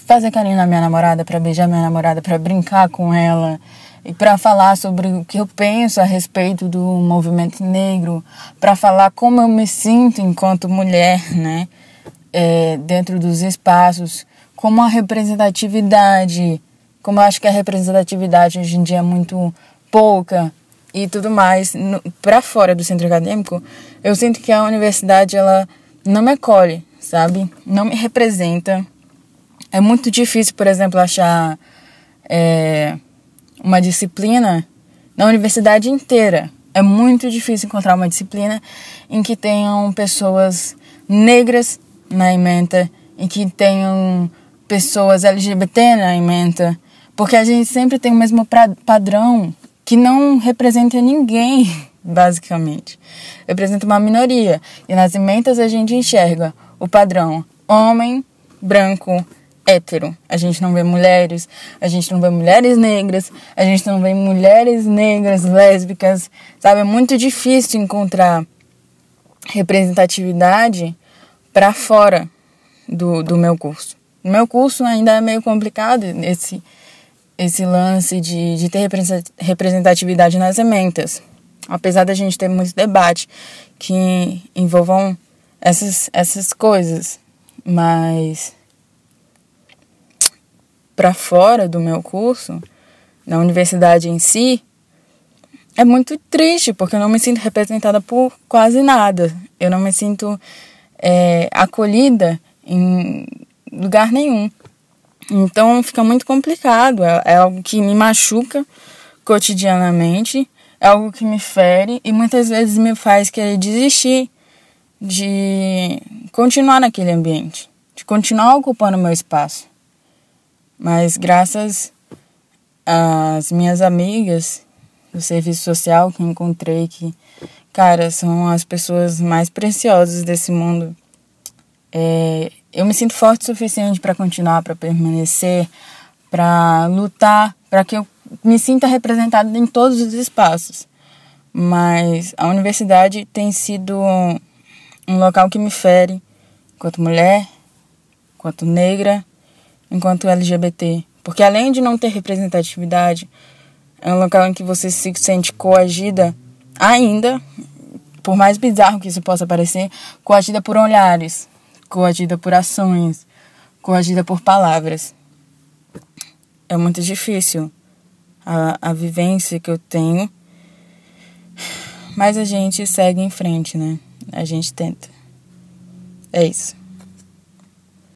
Speaker 7: fazer carinho na minha namorada, para beijar minha namorada, para brincar com ela e para falar sobre o que eu penso a respeito do movimento negro, para falar como eu me sinto enquanto mulher, né, é, dentro dos espaços como a representatividade, como eu acho que a representatividade hoje em dia é muito pouca e tudo mais, para fora do centro acadêmico, eu sinto que a universidade ela não me acolhe, sabe? Não me representa. É muito difícil, por exemplo, achar é, uma disciplina na universidade inteira. É muito difícil encontrar uma disciplina em que tenham pessoas negras na ementa, em que tenham pessoas LGBT na ementa, porque a gente sempre tem o mesmo padrão que não representa ninguém, basicamente. Representa uma minoria. E nas ementas a gente enxerga o padrão homem, branco, hétero. A gente não vê mulheres, a gente não vê mulheres negras, a gente não vê mulheres negras, lésbicas, sabe? É muito difícil encontrar representatividade para fora do, do meu curso. No meu curso ainda é meio complicado esse, esse lance de, de ter representatividade nas ementas. Apesar da gente ter muito debate que envolvam essas, essas coisas. Mas para fora do meu curso, na universidade em si, é muito triste, porque eu não me sinto representada por quase nada. Eu não me sinto é, acolhida em lugar nenhum. Então fica muito complicado, é, é algo que me machuca cotidianamente, é algo que me fere e muitas vezes me faz querer desistir de continuar naquele ambiente, de continuar ocupando meu espaço. Mas graças às minhas amigas do serviço social que encontrei que, cara, são as pessoas mais preciosas desse mundo. É, eu me sinto forte o suficiente para continuar, para permanecer, para lutar, para que eu me sinta representada em todos os espaços. Mas a universidade tem sido um local que me fere enquanto mulher, enquanto negra, enquanto LGBT. Porque além de não ter representatividade, é um local em que você se sente coagida ainda, por mais bizarro que isso possa parecer, coagida por olhares, coagida por ações, coagida por palavras. É muito difícil a, a vivência que eu tenho, mas a gente segue em frente, né? A gente tenta. É isso.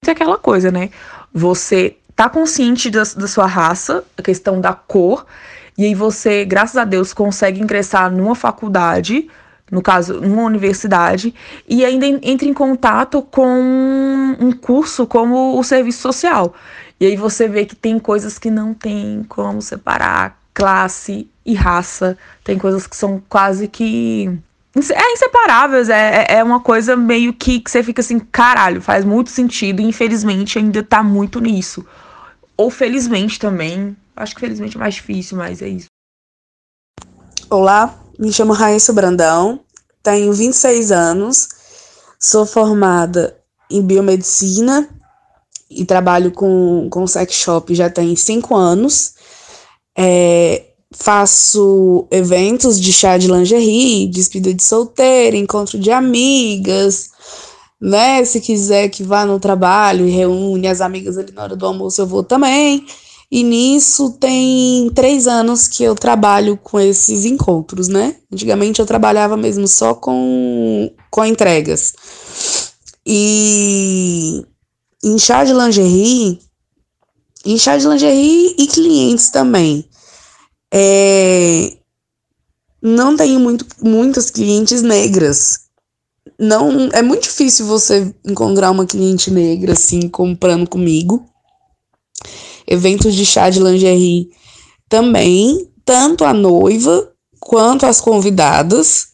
Speaker 1: É aquela coisa, né? Você tá consciente da, da sua raça, a questão da cor, e aí você, graças a Deus, consegue ingressar numa faculdade no caso, numa universidade, e ainda entra em contato com um curso como o serviço social. E aí você vê que tem coisas que não tem como separar classe e raça, tem coisas que são quase que é inseparáveis, é, é, é uma coisa meio que, que você fica assim, caralho, faz muito sentido e infelizmente ainda tá muito nisso. Ou felizmente também, acho que felizmente é mais difícil, mas é isso.
Speaker 8: Olá, me chamo Raíssa Brandão, tenho 26 anos, sou formada em biomedicina e trabalho com, com sex shop já tem 5 anos. É, faço eventos de chá de lingerie, despedida de solteira, encontro de amigas, né? Se quiser que vá no trabalho e reúne as amigas ali na hora do almoço, eu vou também. E nisso tem três anos que eu trabalho com esses encontros, né? Antigamente eu trabalhava mesmo só com, com entregas. E em chá de lingerie, em chá de lingerie e clientes também. É, não tenho muito, muitas clientes negras. Não é muito difícil você encontrar uma cliente negra assim comprando comigo. Eventos de chá de lingerie também, tanto a noiva quanto as convidadas.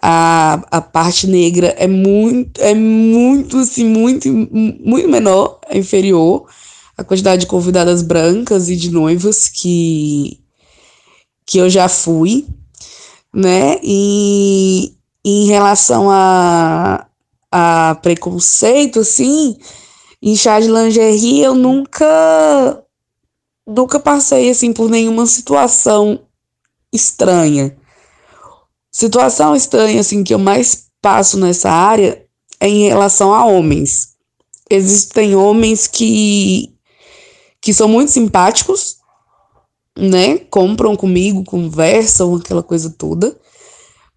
Speaker 8: A, a parte negra é muito, é muito, assim, muito, muito menor, é inferior a quantidade de convidadas brancas e de noivas que que eu já fui, né? E em relação a, a preconceito, assim, em chá de lingerie, eu nunca, nunca passei, assim, por nenhuma situação estranha. Situação estranha, assim, que eu mais passo nessa área é em relação a homens. Existem homens que, que são muito simpáticos, né? Compram comigo, conversam, aquela coisa toda.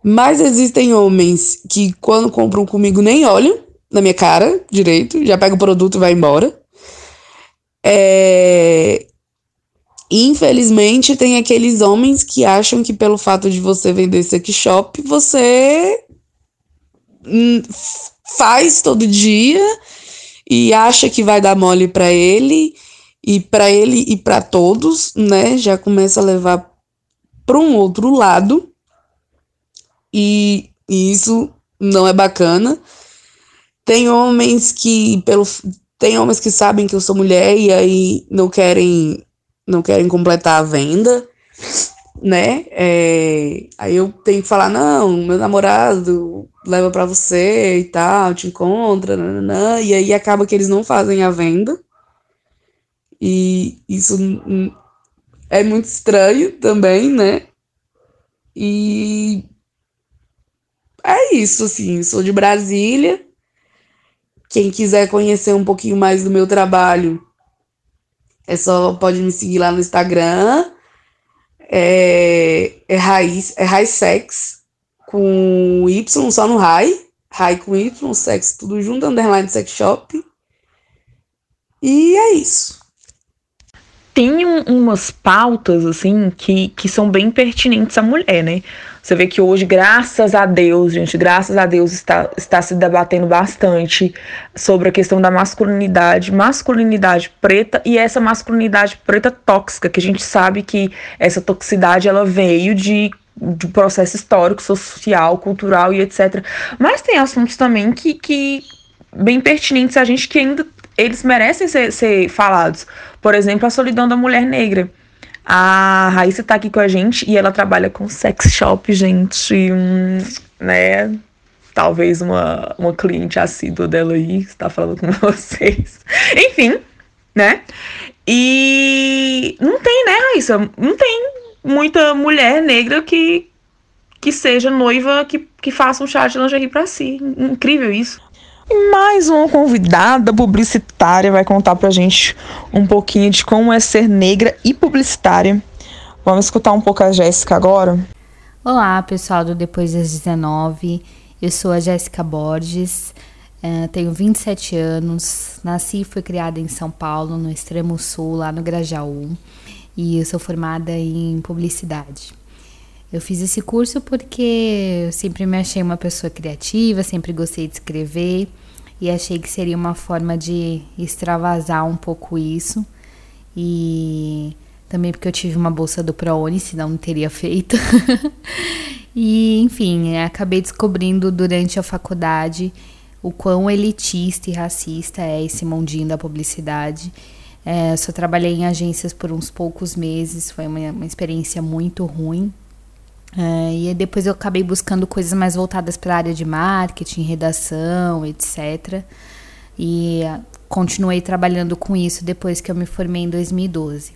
Speaker 8: Mas existem homens que, quando compram comigo, nem olham na minha cara direito, já pega o produto e vai embora. É... Infelizmente, tem aqueles homens que acham que, pelo fato de você vender sex shop, você hum, faz todo dia e acha que vai dar mole para ele e para ele e para todos, né, já começa a levar para um outro lado. E, e isso não é bacana. Tem homens que pelo tem homens que sabem que eu sou mulher e aí não querem não querem completar a venda, né? É, aí eu tenho que falar não, meu namorado leva para você e tal, te encontra, nananã, e aí acaba que eles não fazem a venda. E isso é muito estranho também, né? E é isso, assim, sou de Brasília. Quem quiser conhecer um pouquinho mais do meu trabalho, é só pode me seguir lá no Instagram. É, é raiz, é raiz sex com Y só no Rai, Rai com Y, sex tudo junto, underline sex shop. E é isso
Speaker 1: tem um, umas pautas, assim, que, que são bem pertinentes à mulher, né? Você vê que hoje, graças a Deus, gente, graças a Deus, está, está se debatendo bastante sobre a questão da masculinidade, masculinidade preta e essa masculinidade preta tóxica, que a gente sabe que essa toxicidade ela veio de de processo histórico, social, cultural e etc. Mas tem assuntos também que, que bem pertinentes a gente que ainda eles merecem ser, ser falados. Por exemplo, a solidão da mulher negra. A Raíssa tá aqui com a gente e ela trabalha com sex shop, gente. Hum, né? Talvez uma, uma cliente assídua dela aí está falando com vocês. Enfim, né? E não tem, né, Raíssa? Não tem muita mulher negra que, que seja noiva que, que faça um chá de lingerie pra si. Incrível isso. Mais uma convidada publicitária vai contar pra gente um pouquinho de como é ser negra e publicitária. Vamos escutar um pouco a Jéssica agora?
Speaker 9: Olá, pessoal do Depois das 19. Eu sou a Jéssica Borges, uh, tenho 27 anos, nasci e fui criada em São Paulo, no extremo sul, lá no Grajaú, e eu sou formada em publicidade. Eu fiz esse curso porque eu sempre me achei uma pessoa criativa, sempre gostei de escrever e achei que seria uma forma de extravasar um pouco isso. E também porque eu tive uma bolsa do ProUni, senão não teria feito. e, enfim, acabei descobrindo durante a faculdade o quão elitista e racista é esse mundinho da publicidade. É, só trabalhei em agências por uns poucos meses, foi uma, uma experiência muito ruim, Uh, e depois eu acabei buscando coisas mais voltadas para a área de marketing, redação, etc. E uh, continuei trabalhando com isso depois que eu me formei em 2012.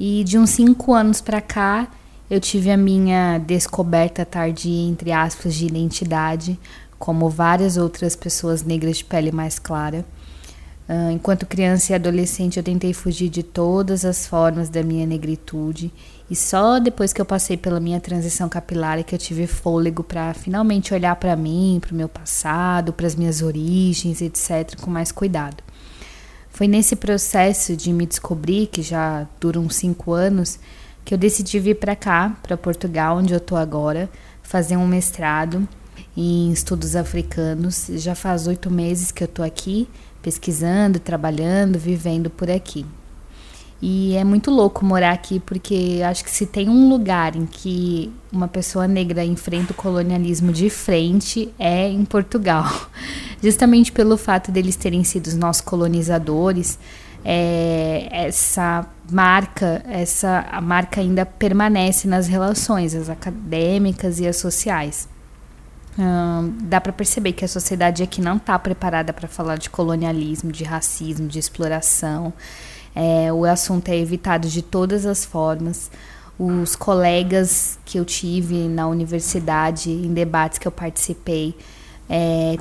Speaker 9: E de uns cinco anos para cá, eu tive a minha descoberta tardia, entre aspas, de identidade, como várias outras pessoas negras de pele mais clara. Uh, enquanto criança e adolescente, eu tentei fugir de todas as formas da minha negritude, e só depois que eu passei pela minha transição capilar é que eu tive fôlego para finalmente olhar para mim, para o meu passado, para as minhas origens, etc., com mais cuidado. Foi nesse processo de me descobrir, que já dura uns cinco anos, que eu decidi vir para cá, para Portugal, onde eu estou agora, fazer um mestrado em estudos africanos. Já faz oito meses que eu estou aqui, pesquisando, trabalhando, vivendo por aqui. E é muito louco morar aqui, porque acho que se tem um lugar em que uma pessoa negra enfrenta o colonialismo de frente, é em Portugal. Justamente pelo fato deles terem sido os nossos colonizadores, é, essa marca, essa a marca ainda permanece nas relações, as acadêmicas e as sociais. Hum, dá para perceber que a sociedade aqui não está preparada para falar de colonialismo, de racismo, de exploração. É, o assunto é evitado de todas as formas. Os colegas que eu tive na universidade, em debates que eu participei, é,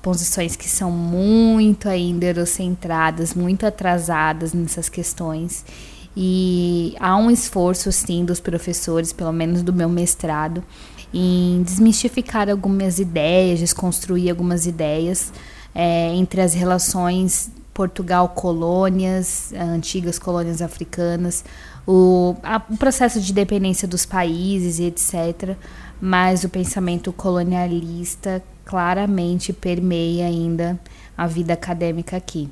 Speaker 9: posições que são muito ainda eurocentradas, muito atrasadas nessas questões. E há um esforço, sim, dos professores, pelo menos do meu mestrado, em desmistificar algumas ideias, desconstruir algumas ideias é, entre as relações Portugal colônias, antigas colônias africanas, o, a, o processo de dependência dos países etc. Mas o pensamento colonialista claramente permeia ainda a vida acadêmica aqui.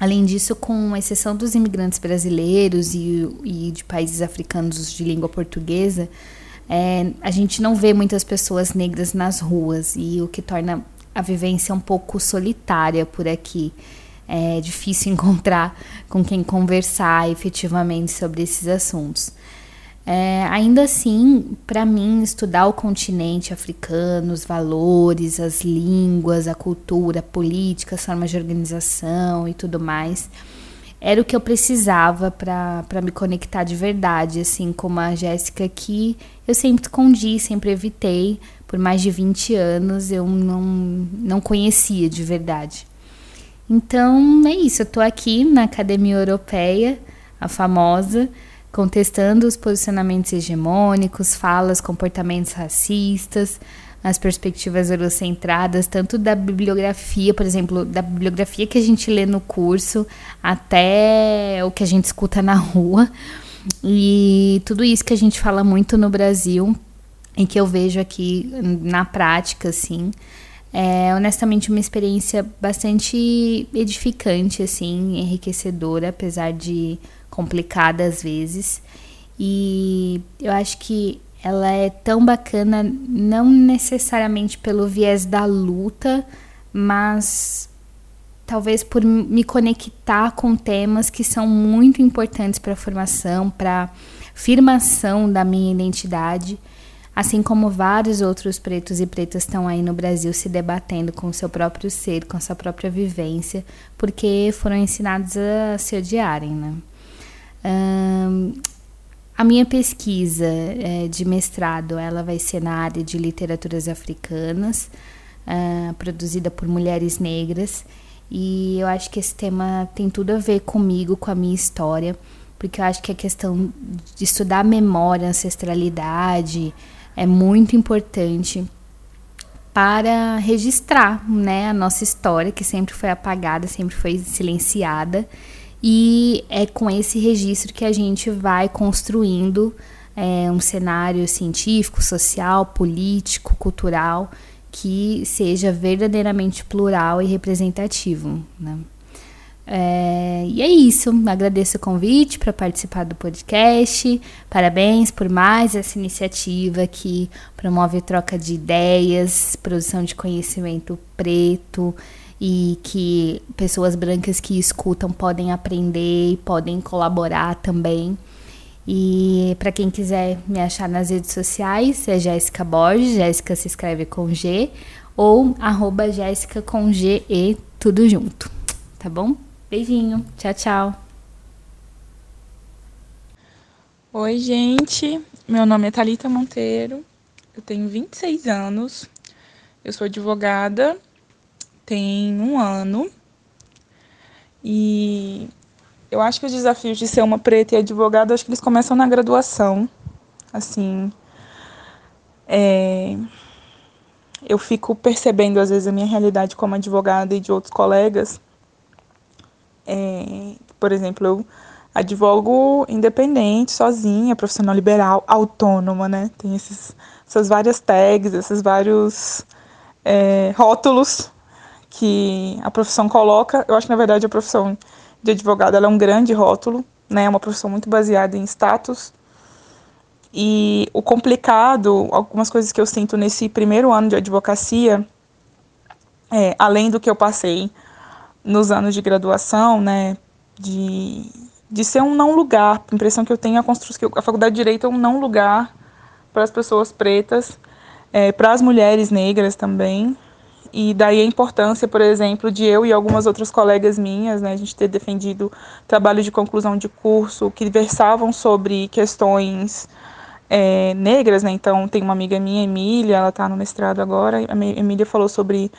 Speaker 9: Além disso, com exceção dos imigrantes brasileiros e, e de países africanos de língua portuguesa, é, a gente não vê muitas pessoas negras nas ruas e o que torna a vivência um pouco solitária por aqui é difícil encontrar com quem conversar efetivamente sobre esses assuntos. É, ainda assim, para mim, estudar o continente africano, os valores, as línguas, a cultura, a política, as formas de organização e tudo mais, era o que eu precisava para me conectar de verdade, assim como a Jéssica que eu sempre escondi, sempre evitei, por mais de 20 anos eu não, não conhecia de verdade. Então é isso, eu estou aqui na Academia Europeia, a famosa, contestando os posicionamentos hegemônicos, falas, comportamentos racistas, as perspectivas eurocentradas, tanto da bibliografia, por exemplo, da bibliografia que a gente lê no curso, até o que a gente escuta na rua. E tudo isso que a gente fala muito no Brasil e que eu vejo aqui na prática, assim, é honestamente uma experiência bastante edificante, assim, enriquecedora, apesar de complicada às vezes. E eu acho que ela é tão bacana, não necessariamente pelo viés da luta, mas talvez por me conectar com temas que são muito importantes para a formação, para firmação da minha identidade assim como vários outros pretos e pretas estão aí no Brasil se debatendo com o seu próprio ser, com a sua própria vivência, porque foram ensinados a se odiarem, né? A minha pesquisa é, de mestrado, ela vai ser na área de literaturas africanas, uh, produzida por mulheres negras, e eu acho que esse tema tem tudo a ver comigo, com a minha história, porque eu acho que a questão de estudar memória, ancestralidade, é muito importante para registrar né, a nossa história, que sempre foi apagada, sempre foi silenciada. E é com esse registro que a gente vai construindo é, um cenário científico, social, político, cultural que seja verdadeiramente plural e representativo. Né? É, e é isso. Agradeço o convite para participar do podcast. Parabéns por mais essa iniciativa que promove troca de ideias, produção de conhecimento preto e que pessoas brancas que escutam podem aprender e podem colaborar também. E para quem quiser me achar nas redes sociais, é Jéssica Borges, Jéssica se escreve com G, ou arroba Jéssica com G e tudo junto. Tá bom? Beijinho, tchau, tchau.
Speaker 10: Oi, gente. Meu nome é Talita Monteiro. Eu tenho 26 anos. Eu sou advogada. Tem um ano. E eu acho que os desafios de ser uma preta e advogada, acho que eles começam na graduação. Assim, é, eu fico percebendo às vezes a minha realidade como advogada e de outros colegas. É, por exemplo, eu advogo independente, sozinha, profissional liberal, autônoma, né? Tem esses, essas várias tags, esses vários é, rótulos que a profissão coloca. Eu acho que na verdade a profissão de advogado é um grande rótulo, né? É uma profissão muito baseada em status. E o complicado, algumas coisas que eu sinto nesse primeiro ano de advocacia, é, além do que eu passei nos anos de graduação, né, de, de ser um não lugar, a impressão que eu tenho é a construção, a faculdade de direito é um não lugar para as pessoas pretas, é, para as mulheres negras também, e daí a importância, por exemplo, de eu e algumas outras colegas minhas, né, a gente ter defendido trabalho de conclusão de curso que versavam sobre questões é, negras, né? Então tem uma amiga minha, Emília, ela está no mestrado agora. A Emília falou sobre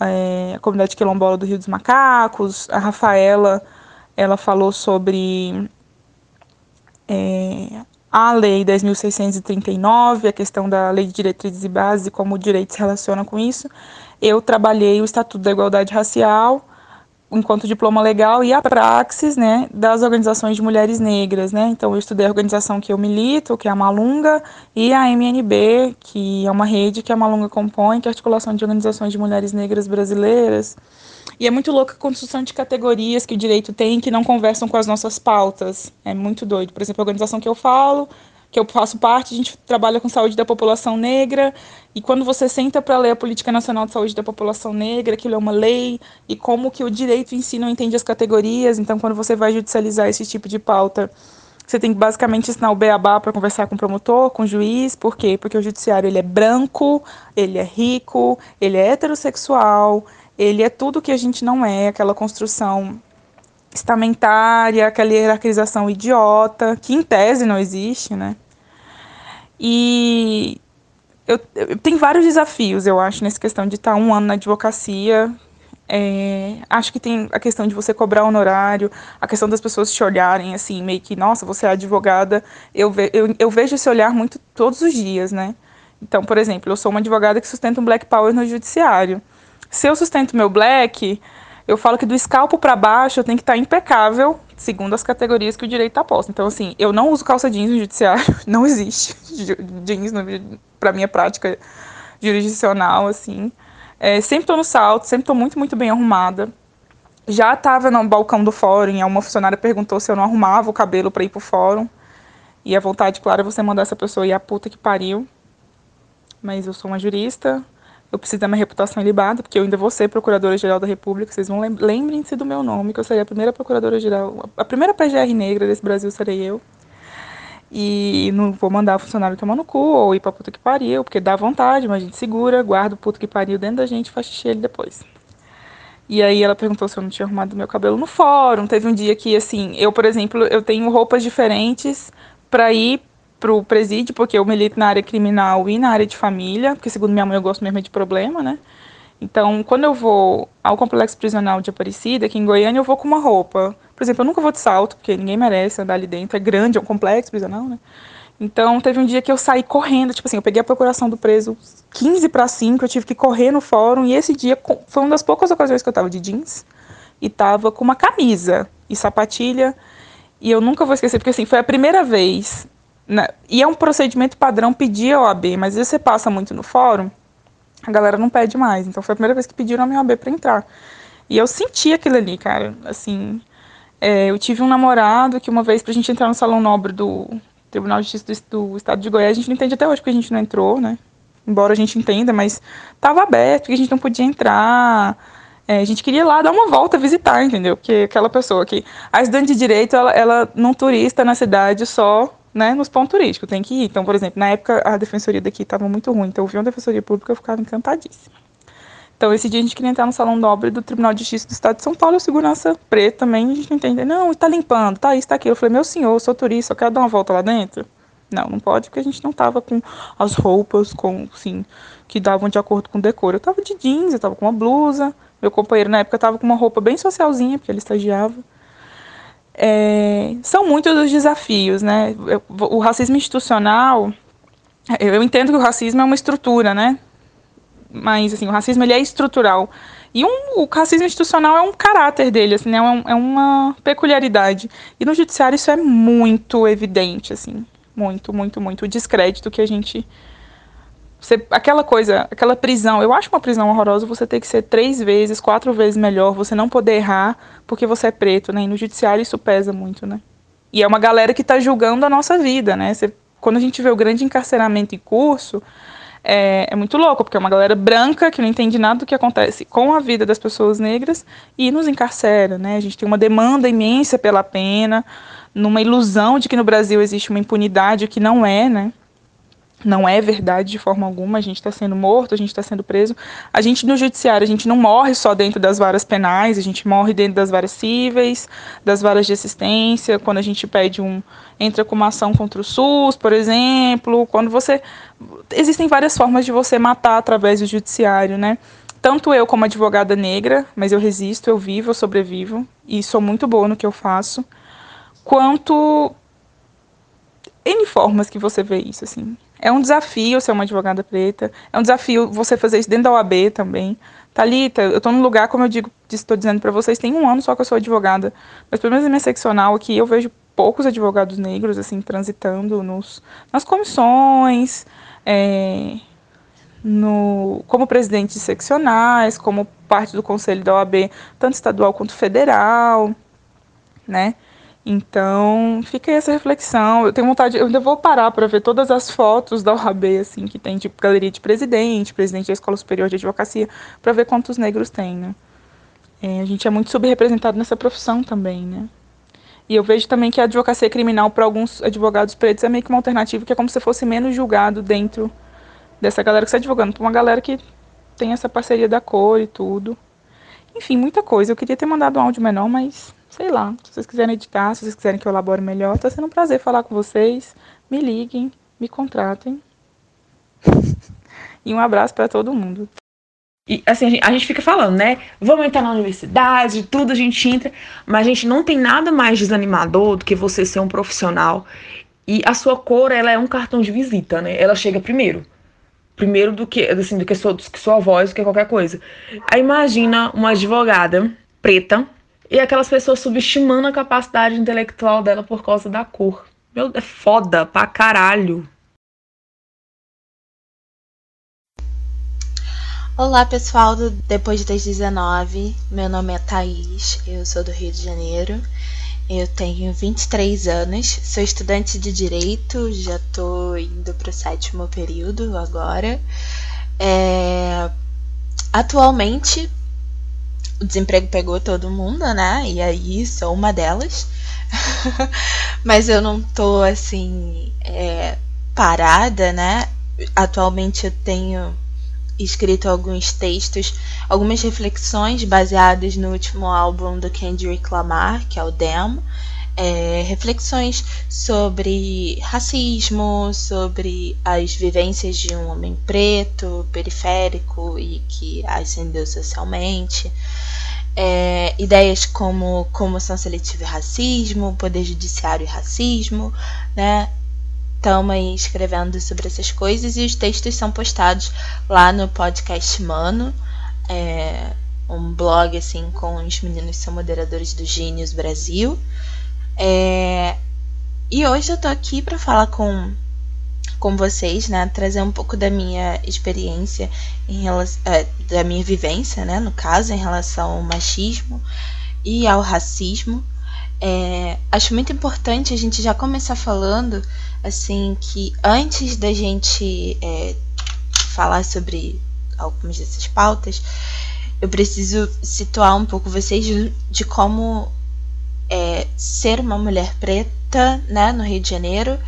Speaker 10: é, a comunidade quilombola do Rio dos Macacos. A Rafaela, ela falou sobre é, a Lei 10.639, a questão da Lei de Diretrizes e Bases e como o direito se relaciona com isso eu trabalhei o Estatuto da Igualdade Racial enquanto diploma legal e a praxis, né, das organizações de mulheres negras, né? Então eu estudei a organização que eu milito, que é a Malunga, e a MNB, que é uma rede que a Malunga compõe, que é a articulação de organizações de mulheres negras brasileiras. E é muito louca a construção de categorias que o direito tem que não conversam com as nossas pautas. É muito doido. Por exemplo, a organização que eu falo que eu faço parte, a gente trabalha com saúde da população negra, e quando você senta para ler a Política Nacional de Saúde da População Negra, aquilo é uma lei, e como que o direito em si não entende as categorias, então quando você vai judicializar esse tipo de pauta, você tem que basicamente ensinar o beabá para conversar com o promotor, com o juiz, por quê? Porque o judiciário ele é branco, ele é rico, ele é heterossexual, ele é tudo que a gente não é, aquela construção estamentária, aquela hierarquização idiota, que em tese não existe, né? E eu, eu tenho vários desafios, eu acho, nessa questão de estar um ano na advocacia. É, acho que tem a questão de você cobrar honorário, a questão das pessoas te olharem assim, meio que, nossa, você é advogada. Eu, ve, eu, eu vejo esse olhar muito todos os dias, né? Então, por exemplo, eu sou uma advogada que sustenta um Black Power no judiciário. Se eu sustento meu Black, eu falo que do escalpo para baixo tenho que estar impecável, segundo as categorias que o direito posto. Então, assim, eu não uso calça jeans no judiciário, não existe jeans para minha prática jurisdicional, assim. É, sempre estou no salto, sempre estou muito, muito bem arrumada. Já estava no balcão do fórum e uma funcionária perguntou se eu não arrumava o cabelo para ir para o fórum. E a vontade, claro, é você mandar essa pessoa ir a puta que pariu. Mas eu sou uma jurista, eu preciso da minha reputação ilibada, porque eu ainda vou ser Procuradora-Geral da República. Vocês vão lem lembrem-se do meu nome, que eu serei a primeira Procuradora-Geral, a primeira PGR negra desse Brasil serei eu. E não vou mandar o funcionário tomar no cu ou ir pra puta que pariu, porque dá vontade, mas a gente segura, guarda o puta que pariu dentro da gente e faz xixi ele depois. E aí ela perguntou se eu não tinha arrumado meu cabelo no fórum. Teve um dia que, assim, eu, por exemplo, eu tenho roupas diferentes para ir pro presídio, porque eu milito na área criminal e na área de família, porque segundo minha mãe eu gosto mesmo de problema, né? Então, quando eu vou ao complexo prisional de Aparecida, aqui em Goiânia, eu vou com uma roupa. Por exemplo, eu nunca vou de salto, porque ninguém merece andar ali dentro, é grande, é um complexo prisional, né? Então, teve um dia que eu saí correndo, tipo assim, eu peguei a procuração do preso 15 para 5, eu tive que correr no fórum, e esse dia foi uma das poucas ocasiões que eu tava de jeans e tava com uma camisa e sapatilha, e eu nunca vou esquecer, porque assim, foi a primeira vez né? E é um procedimento padrão pedir a OAB, mas às vezes você passa muito no fórum, a galera não pede mais. Então foi a primeira vez que pediram a minha OAB para entrar. E eu senti aquilo ali, cara. Assim, é, eu tive um namorado que uma vez, pra gente entrar no Salão Nobre do Tribunal de Justiça do, do Estado de Goiás, a gente não entende até hoje porque a gente não entrou, né? Embora a gente entenda, mas tava aberto, porque a gente não podia entrar. É, a gente queria ir lá dar uma volta, visitar, entendeu? Porque aquela pessoa que. A estudante de direito, ela, ela não turista na cidade só né, nos pontos turísticos, tem que ir. Então, por exemplo, na época a defensoria daqui estava muito ruim, então eu vi uma defensoria pública eu ficava encantadíssima. Então, esse dia a gente queria entrar no salão nobre do Tribunal de Justiça do Estado de São Paulo, o segurança preto também, a gente não entende. Não, está limpando, tá isso, tá aquilo. Eu falei, meu senhor, eu sou turista, eu quero dar uma volta lá dentro. Não, não pode, porque a gente não tava com as roupas, com, assim, que davam de acordo com o decoro. Eu tava de jeans, eu tava com uma blusa. Meu companheiro na época tava com uma roupa bem socialzinha, porque ele estagiava. É, são muitos os desafios, né? O racismo institucional, eu entendo que o racismo é uma estrutura, né? Mas, assim, o racismo ele é estrutural. E um, o racismo institucional é um caráter dele, assim, né? é, é uma peculiaridade. E no judiciário isso é muito evidente, assim. Muito, muito, muito. O descrédito que a gente você, aquela coisa, aquela prisão, eu acho uma prisão horrorosa você ter que ser três vezes, quatro vezes melhor, você não poder errar porque você é preto, né? E no judiciário isso pesa muito, né? E é uma galera que está julgando a nossa vida, né? Você, quando a gente vê o grande encarceramento em curso, é, é, muito louco, porque é uma galera branca que não entende nada do que acontece com a vida das pessoas negras e nos encarcera, né? A gente tem uma demanda imensa pela pena, numa ilusão de que no Brasil existe uma impunidade que não é, né? Não é verdade de forma alguma, a gente está sendo morto, a gente está sendo preso. A gente no judiciário, a gente não morre só dentro das varas penais, a gente morre dentro das varas cíveis, das varas de assistência, quando a gente pede um entra com uma ação contra o SUS, por exemplo, quando você existem várias formas de você matar através do judiciário, né? Tanto eu como advogada negra, mas eu resisto, eu vivo, eu sobrevivo e sou muito boa no que eu faço, quanto N formas que você vê isso, assim. É um desafio ser uma advogada preta. É um desafio você fazer isso dentro da OAB também. Talita, eu estou num lugar, como eu digo, estou dizendo para vocês, tem um ano só que eu sou advogada. Mas pelo menos na minha seccional aqui, eu vejo poucos advogados negros, assim, transitando nos, nas comissões, é, no, como presidente de seccionais, como parte do conselho da OAB, tanto estadual quanto federal, né? Então, fica aí essa reflexão. Eu tenho vontade, eu ainda vou parar para ver todas as fotos da OAB, assim, que tem, tipo, galeria de presidente, presidente da Escola Superior de Advocacia, para ver quantos negros tem, né? É, a gente é muito subrepresentado nessa profissão também, né? E eu vejo também que a advocacia criminal, para alguns advogados pretos, é meio que uma alternativa, que é como se fosse menos julgado dentro dessa galera que está advogando, para uma galera que tem essa parceria da cor e tudo. Enfim, muita coisa. Eu queria ter mandado um áudio menor, mas sei lá, se vocês quiserem editar, se vocês quiserem que eu elabore melhor, tá sendo um prazer falar com vocês. Me liguem, me contratem. e um abraço para todo mundo.
Speaker 1: E assim, a gente, a gente, fica falando, né? Vamos entrar na universidade, tudo a gente entra, mas a gente não tem nada mais desanimador do que você ser um profissional e a sua cor, ela é um cartão de visita, né? Ela chega primeiro. Primeiro do que, assim, do que sua, do que sua voz, do que qualquer coisa. Aí imagina uma advogada preta e aquelas pessoas subestimando a capacidade intelectual dela por causa da cor. Meu, é foda pra caralho.
Speaker 11: Olá pessoal do Depois das 19, meu nome é Thaís, eu sou do Rio de Janeiro, eu tenho 23 anos, sou estudante de Direito, já tô indo pro sétimo período agora. É... Atualmente o desemprego pegou todo mundo, né? E aí sou uma delas. Mas eu não tô assim é, parada, né? Atualmente eu tenho escrito alguns textos, algumas reflexões baseadas no último álbum do Kendrick Lamar, que é o Damn. É, reflexões sobre racismo, sobre as vivências de um homem preto, periférico e que ascendeu socialmente. É, ideias como comoção seletiva e racismo, poder judiciário e racismo, né? Estamos aí escrevendo sobre essas coisas e os textos são postados lá no podcast Mano, é, um blog assim com os meninos que são moderadores do Gênios Brasil. É, e hoje eu tô aqui para falar com, com vocês, né? Trazer um pouco da minha experiência, em relação, é, da minha vivência, né? No caso, em relação ao machismo e ao racismo. É, acho muito importante a gente já começar falando assim que antes da gente é, falar sobre algumas dessas pautas, eu preciso situar um pouco vocês de, de como é, ser uma mulher preta né, no Rio de Janeiro,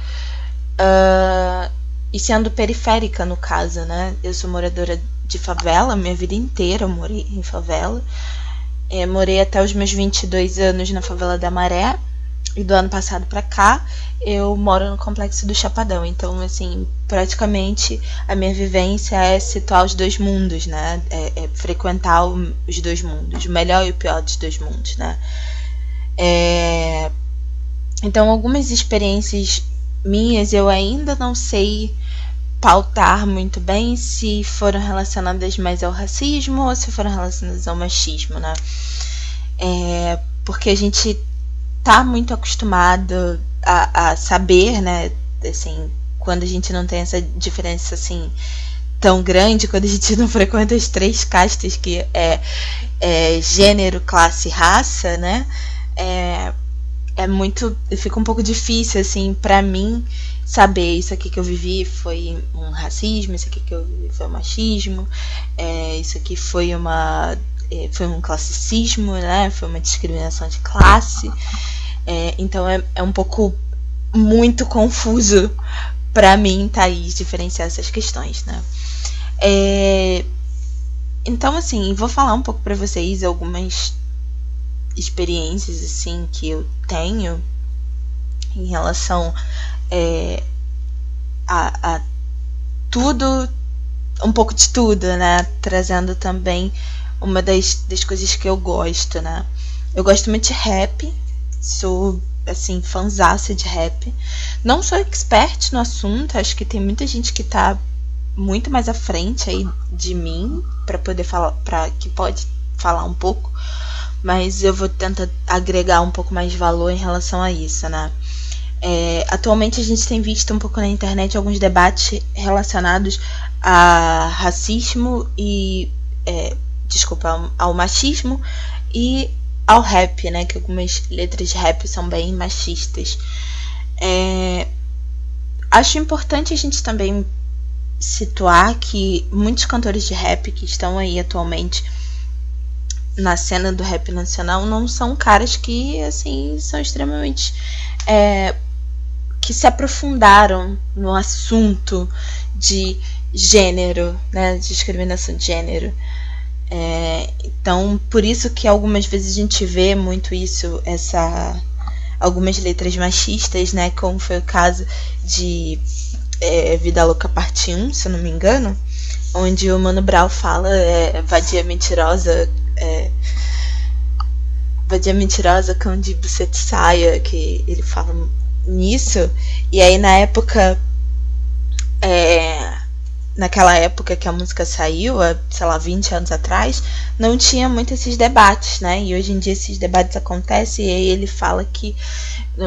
Speaker 11: uh, e sendo periférica no caso, né? Eu sou moradora de favela, minha vida inteira eu morei em favela. É, morei até os meus 22 anos na favela da Maré. E do ano passado para cá, eu moro no complexo do Chapadão. Então, assim, praticamente a minha vivência é situar os dois mundos, né? É, é frequentar os dois mundos, o melhor e o pior dos dois mundos, né? É... Então, algumas experiências minhas eu ainda não sei pautar muito bem se foram relacionadas mais ao racismo ou se foram relacionadas ao machismo, né? É, porque a gente tá muito acostumado a, a saber, né? Assim, quando a gente não tem essa diferença assim tão grande, quando a gente não frequenta as três castas que é, é gênero, classe, raça, né? É, é muito, fica um pouco difícil assim para mim saber isso aqui que eu vivi foi um racismo, isso aqui que eu vivi foi um machismo, é, isso aqui foi uma é, foi um classicismo, né? Foi uma discriminação de classe. É, então é, é um pouco muito confuso para mim, Thaís, diferenciar essas questões, né? É, então, assim, vou falar um pouco para vocês algumas experiências assim que eu tenho em relação é, a, a tudo, um pouco de tudo, né? Trazendo também uma das, das coisas que eu gosto, né? Eu gosto muito de rap, sou assim, fanzaça de rap. Não sou expert no assunto, acho que tem muita gente que tá muito mais à frente aí de mim para poder falar, para que pode falar um pouco, mas eu vou tentar agregar um pouco mais de valor em relação a isso, né? É, atualmente a gente tem visto um pouco na internet alguns debates relacionados a racismo e. É, desculpa, ao machismo e ao rap, né? Que algumas letras de rap são bem machistas. É, acho importante a gente também situar que muitos cantores de rap que estão aí atualmente na cena do rap nacional não são caras que assim são extremamente é, que se aprofundaram no assunto de gênero, né, discriminação de gênero. É, então, por isso que algumas vezes a gente vê muito isso, essa algumas letras machistas, né, como foi o caso de é, Vida Louca Parte 1, se eu não me engano, onde o Mano Brown fala é, vadia mentirosa, é, vadia mentirosa, cão de buceta saia, que ele fala nisso. E aí na época. É, naquela época que a música saiu, sei lá, 20 anos atrás, não tinha muito esses debates, né? E hoje em dia esses debates acontecem e aí ele fala que,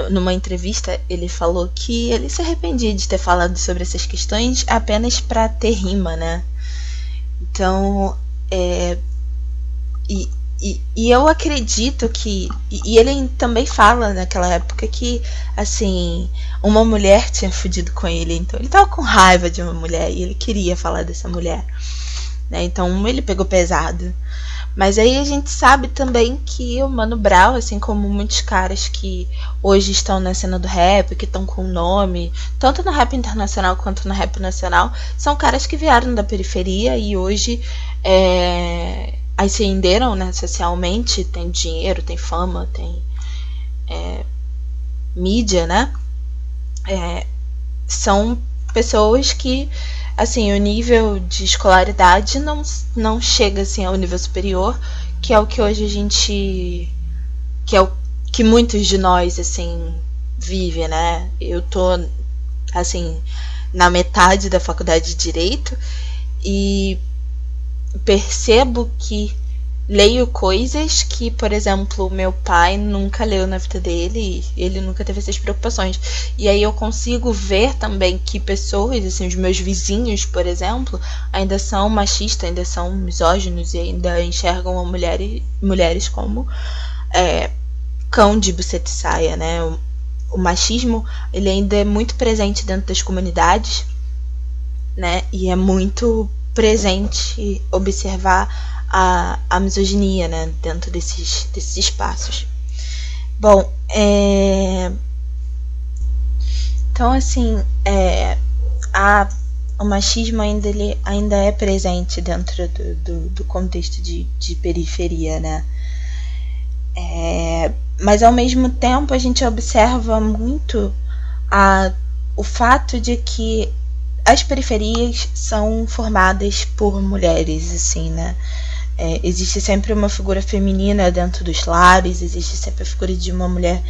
Speaker 11: numa entrevista, ele falou que ele se arrependia de ter falado sobre essas questões apenas para ter rima, né? Então, é, e, e, e eu acredito que. E, e ele também fala naquela época que, assim, uma mulher tinha fudido com ele. Então ele tava com raiva de uma mulher e ele queria falar dessa mulher. Né? Então ele pegou pesado. Mas aí a gente sabe também que o Mano Brown, assim como muitos caras que hoje estão na cena do rap, que estão com nome, tanto no rap internacional quanto no rap nacional, são caras que vieram da periferia e hoje é, ascenderam né, socialmente, tem dinheiro, tem fama, tem é, mídia, né? É, são pessoas que, assim, o nível de escolaridade não, não chega assim ao nível superior, que é o que hoje a gente. que é o que muitos de nós, assim, vivem, né? Eu tô, assim, na metade da faculdade de Direito e percebo que leio coisas que, por exemplo, meu pai nunca leu na vida dele, ele nunca teve essas preocupações. E aí eu consigo ver também que pessoas, assim, os meus vizinhos, por exemplo, ainda são machistas, ainda são misóginos e ainda enxergam a mulher, mulheres como é, cão de buceta e saia, né? O, o machismo, ele ainda é muito presente dentro das comunidades, né? E é muito presente observar a, a misoginia né, dentro desses, desses espaços. Bom, é, Então, assim, é, a, o machismo ainda, ele, ainda é presente dentro do, do, do contexto de, de periferia, né? É, mas ao mesmo tempo a gente observa muito a, o fato de que as periferias são formadas por mulheres, assim, né? É, existe sempre uma figura feminina dentro dos lares, existe sempre a figura de uma mulher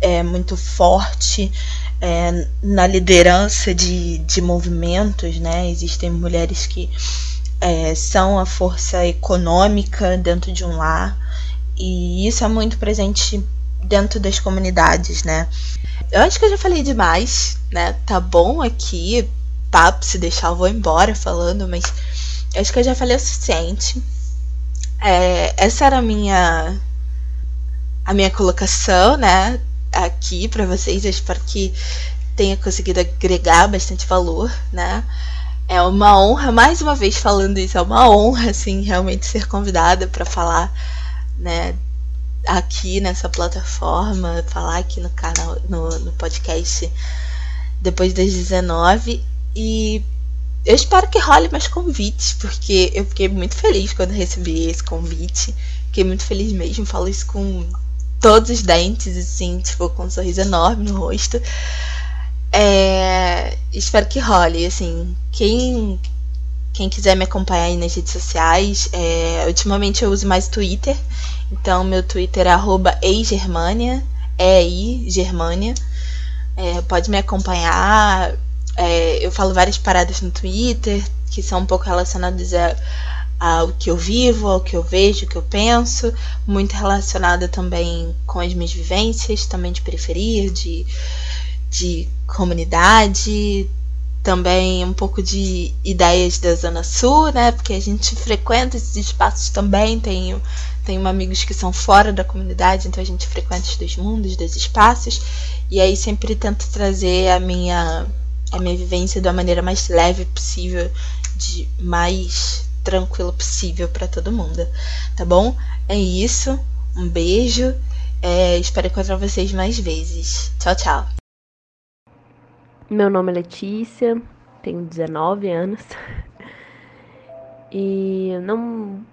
Speaker 11: é, muito forte é, na liderança de, de movimentos, né? Existem mulheres que é, são a força econômica dentro de um lar e isso é muito presente dentro das comunidades, né? Eu acho que eu já falei demais, né? Tá bom aqui, papo, se deixar eu vou embora falando, mas acho que eu já falei o suficiente. É, essa era a minha a minha colocação, né? aqui para vocês. Eu espero que tenha conseguido agregar bastante valor, né? É uma honra, mais uma vez falando isso, é uma honra, assim, realmente ser convidada para falar, né, aqui nessa plataforma, falar aqui no canal, no, no podcast depois das 19 e eu espero que role mais convites, porque eu fiquei muito feliz quando recebi esse convite. Fiquei muito feliz mesmo, falo isso com todos os dentes, assim, tipo, com um sorriso enorme no rosto. É, espero que role, assim, quem quem quiser me acompanhar aí nas redes sociais, é, ultimamente eu uso mais Twitter, então meu Twitter é arroba eigermania, E-I, Germânia. É, pode me acompanhar, é, eu falo várias paradas no Twitter, que são um pouco relacionadas a ao que eu vivo, ao que eu vejo, ao que eu penso, muito relacionada também com as minhas vivências, também de periferia, de, de comunidade, também um pouco de ideias da Zona Sul, né? Porque a gente frequenta esses espaços também, tenho, tenho amigos que são fora da comunidade, então a gente frequenta os dois mundos, dois espaços, e aí sempre tento trazer a minha a minha vivência da maneira mais leve possível, de mais tranquilo possível para todo mundo, tá bom? É isso. Um beijo. É, espero encontrar vocês mais vezes. Tchau, tchau.
Speaker 12: Meu nome é Letícia, tenho 19 anos e não,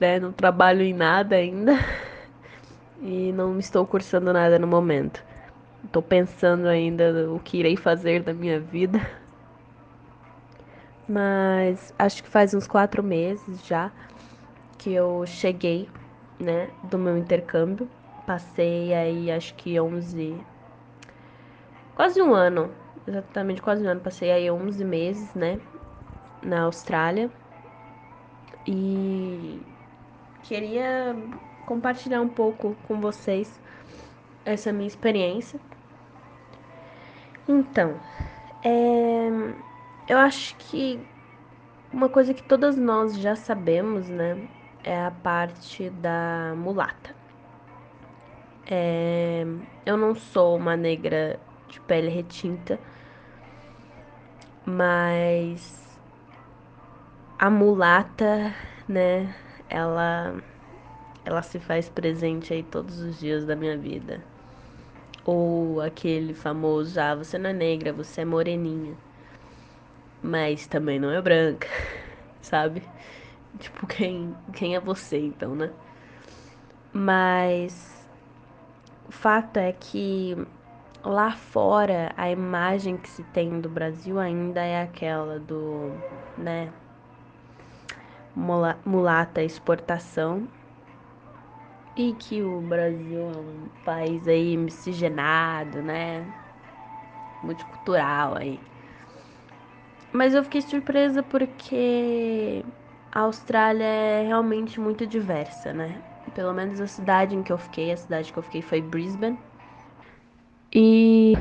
Speaker 12: né, não trabalho em nada ainda e não estou cursando nada no momento. Estou pensando ainda o que irei fazer da minha vida mas acho que faz uns quatro meses já que eu cheguei, né, do meu intercâmbio. Passei aí acho que 11, quase um ano, exatamente quase um ano. Passei aí 11 meses, né, na Austrália. E queria compartilhar um pouco com vocês essa minha experiência. Então, é eu acho que uma coisa que todas nós já sabemos, né, é a parte da mulata. É, eu não sou uma negra de pele retinta, mas a mulata, né, ela ela se faz presente aí todos os dias da minha vida. Ou aquele famoso, ah, você não é negra, você é moreninha mas também não é branca, sabe? Tipo, quem, quem é você então, né? Mas o fato é que lá fora a imagem que se tem do Brasil ainda é aquela do, né, mulata exportação e que o Brasil é um país aí miscigenado, né, multicultural aí. Mas eu fiquei surpresa porque a Austrália é realmente muito diversa, né? Pelo menos a cidade em que eu fiquei, a cidade que eu fiquei foi Brisbane. E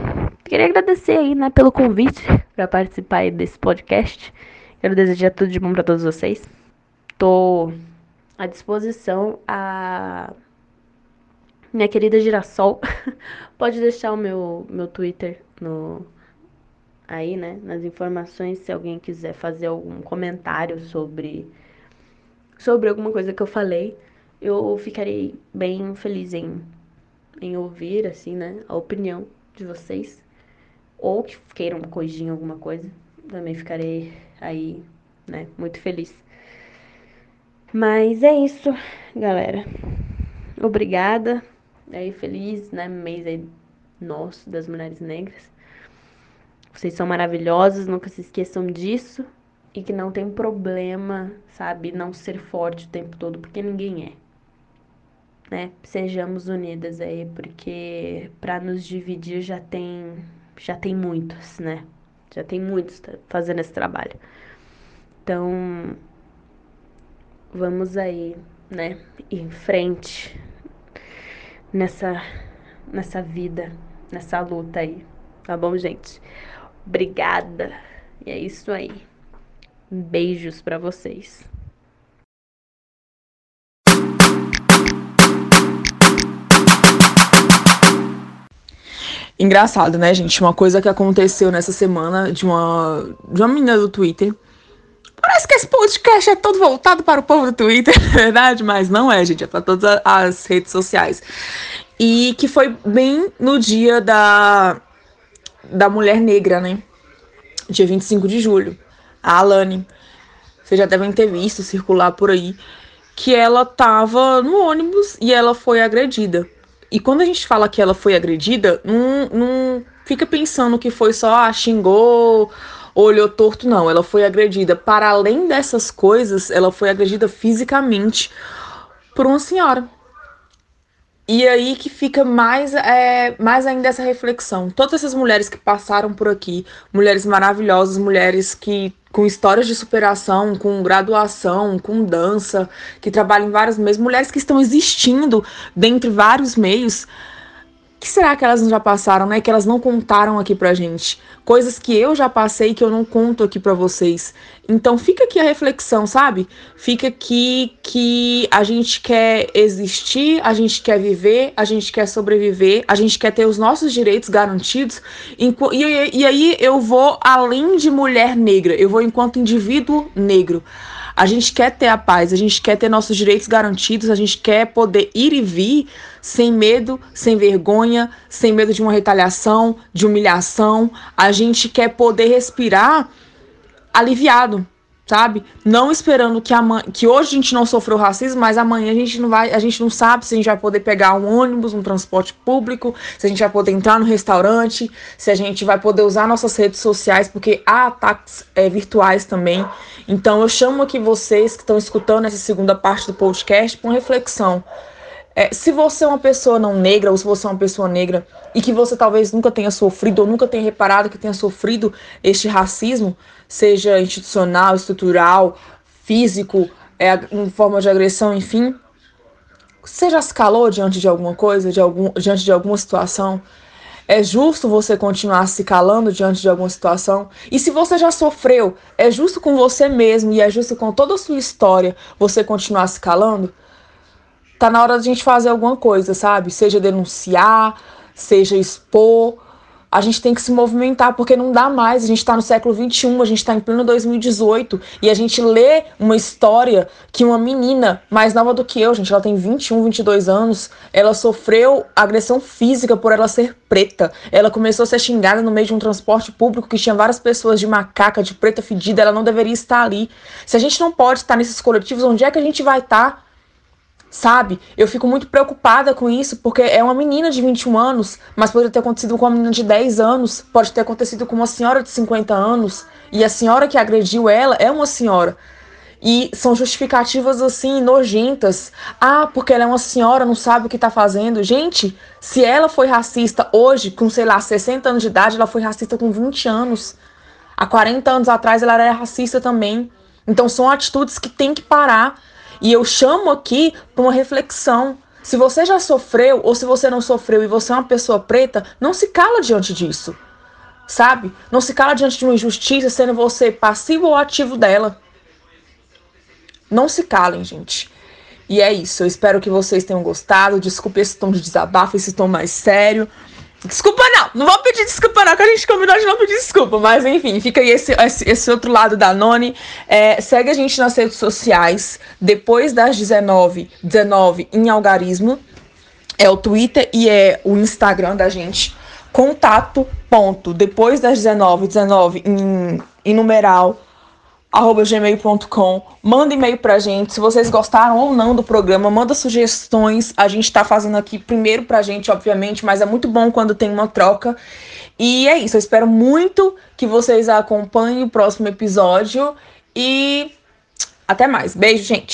Speaker 12: queria agradecer aí, né, pelo convite para participar desse podcast. Quero desejar tudo de bom para todos vocês. Tô à disposição a minha querida Girassol. Pode deixar o meu meu Twitter no aí, né, nas informações, se alguém quiser fazer algum comentário sobre sobre alguma coisa que eu falei, eu ficarei bem feliz em, em ouvir, assim, né, a opinião de vocês. ou que queiram corrigir alguma coisa. Também ficarei aí, né, muito feliz. Mas é isso, galera. Obrigada. Aí feliz, né, mês aí nosso das mulheres negras. Vocês são maravilhosas, nunca se esqueçam disso e que não tem problema, sabe, não ser forte o tempo todo, porque ninguém é. Né? Sejamos unidas aí, porque para nos dividir já tem já tem muitos, né? Já tem muitos fazendo esse trabalho. Então, vamos aí, né, em frente nessa nessa vida, nessa luta aí. Tá bom, gente? Obrigada. E é isso aí. Beijos para vocês.
Speaker 1: Engraçado, né, gente? Uma coisa que aconteceu nessa semana de uma, de uma menina do Twitter. Parece que esse podcast é todo voltado para o povo do Twitter, é verdade? Mas não é, gente. É para todas as redes sociais. E que foi bem no dia da, da mulher negra, né? Dia 25 de julho. A Alane. Vocês já devem ter visto circular por aí. Que ela tava no ônibus e ela foi agredida. E quando a gente fala que ela foi agredida, não, não fica pensando que foi só, ah, xingou, olhou torto, não. Ela foi agredida. Para além dessas coisas, ela foi agredida fisicamente por uma senhora. E aí que fica mais, é, mais ainda essa reflexão. Todas essas mulheres que passaram por aqui, mulheres maravilhosas, mulheres que com histórias de superação, com graduação, com dança, que trabalham em vários meios, mulheres que estão existindo dentre vários meios. Que será que elas já passaram, né? Que elas não contaram aqui pra gente. Coisas que eu já passei que eu não conto aqui pra vocês. Então fica aqui a reflexão, sabe? Fica aqui que a gente quer existir, a gente quer viver, a gente quer sobreviver, a gente quer ter os nossos direitos garantidos. E, e aí eu vou além de mulher negra, eu vou enquanto indivíduo negro. A gente quer ter a paz, a gente quer ter nossos direitos garantidos, a gente quer poder ir e vir sem medo, sem vergonha, sem medo de uma retaliação, de humilhação. A gente quer poder respirar aliviado, sabe? Não esperando que, amanhã, que hoje a gente não sofreu racismo, mas amanhã a gente não vai, a gente não sabe se a gente vai poder pegar um ônibus, um transporte público, se a gente vai poder entrar no restaurante, se a gente vai poder usar nossas redes sociais, porque há ataques é, virtuais também. Então eu chamo aqui vocês que estão escutando essa segunda parte do podcast para uma reflexão. É, se você é uma pessoa não negra, ou se você é uma pessoa negra e que você talvez nunca tenha sofrido ou nunca tenha reparado que tenha sofrido este racismo, seja institucional, estrutural, físico, é, em forma de agressão, enfim, você já se calou diante de alguma coisa, de algum, diante de alguma situação? É justo você continuar se calando diante de alguma situação? E se você já sofreu, é justo com você mesmo e é justo com toda a sua história você continuar se calando? Tá na hora de a gente fazer alguma coisa, sabe? Seja denunciar, seja expor. A gente tem que se movimentar, porque não dá mais. A gente está no século XXI, a gente está em pleno 2018, e a gente lê uma história que uma menina mais nova do que eu, gente, ela tem 21, 22 anos, ela sofreu agressão física por ela ser preta. Ela começou a ser xingada no meio de um transporte público que tinha várias pessoas de macaca, de preta fedida, ela não deveria estar ali. Se a gente não pode estar nesses coletivos, onde é que a gente vai estar? Sabe? Eu fico muito preocupada com isso, porque é uma menina de 21 anos, mas poderia ter acontecido com uma menina de 10 anos, pode ter acontecido com uma senhora de 50 anos, e a senhora que agrediu ela é uma senhora. E são justificativas assim, nojentas. Ah, porque ela é uma senhora, não sabe o que tá fazendo. Gente, se ela foi racista hoje, com, sei lá, 60 anos de idade, ela foi racista com 20 anos. Há 40 anos atrás ela era racista também. Então são atitudes que tem que parar e eu chamo aqui para uma reflexão. Se você já sofreu ou se você não sofreu e você é uma pessoa preta, não se cala diante disso. Sabe? Não se cala diante de uma injustiça, sendo você passivo ou ativo dela. Não se calem, gente. E é isso. Eu espero que vocês tenham gostado. Desculpe esse tom de desabafo, esse tom mais sério. Desculpa não, não vou pedir desculpa não, que a gente combinou de não pedir desculpa, mas enfim, fica aí esse, esse, esse outro lado da Noni. É, segue a gente nas redes sociais, depois das 19, 19 em Algarismo, é o Twitter e é o Instagram da gente. Contato ponto depois das 19, 19 em, em numeral arroba gmail.com. Manda e-mail pra gente. Se vocês gostaram ou não do programa, manda sugestões. A gente tá fazendo aqui primeiro pra gente, obviamente, mas é muito bom quando tem uma troca. E é isso. Eu espero muito que vocês acompanhem o próximo episódio. E até mais. Beijo, gente.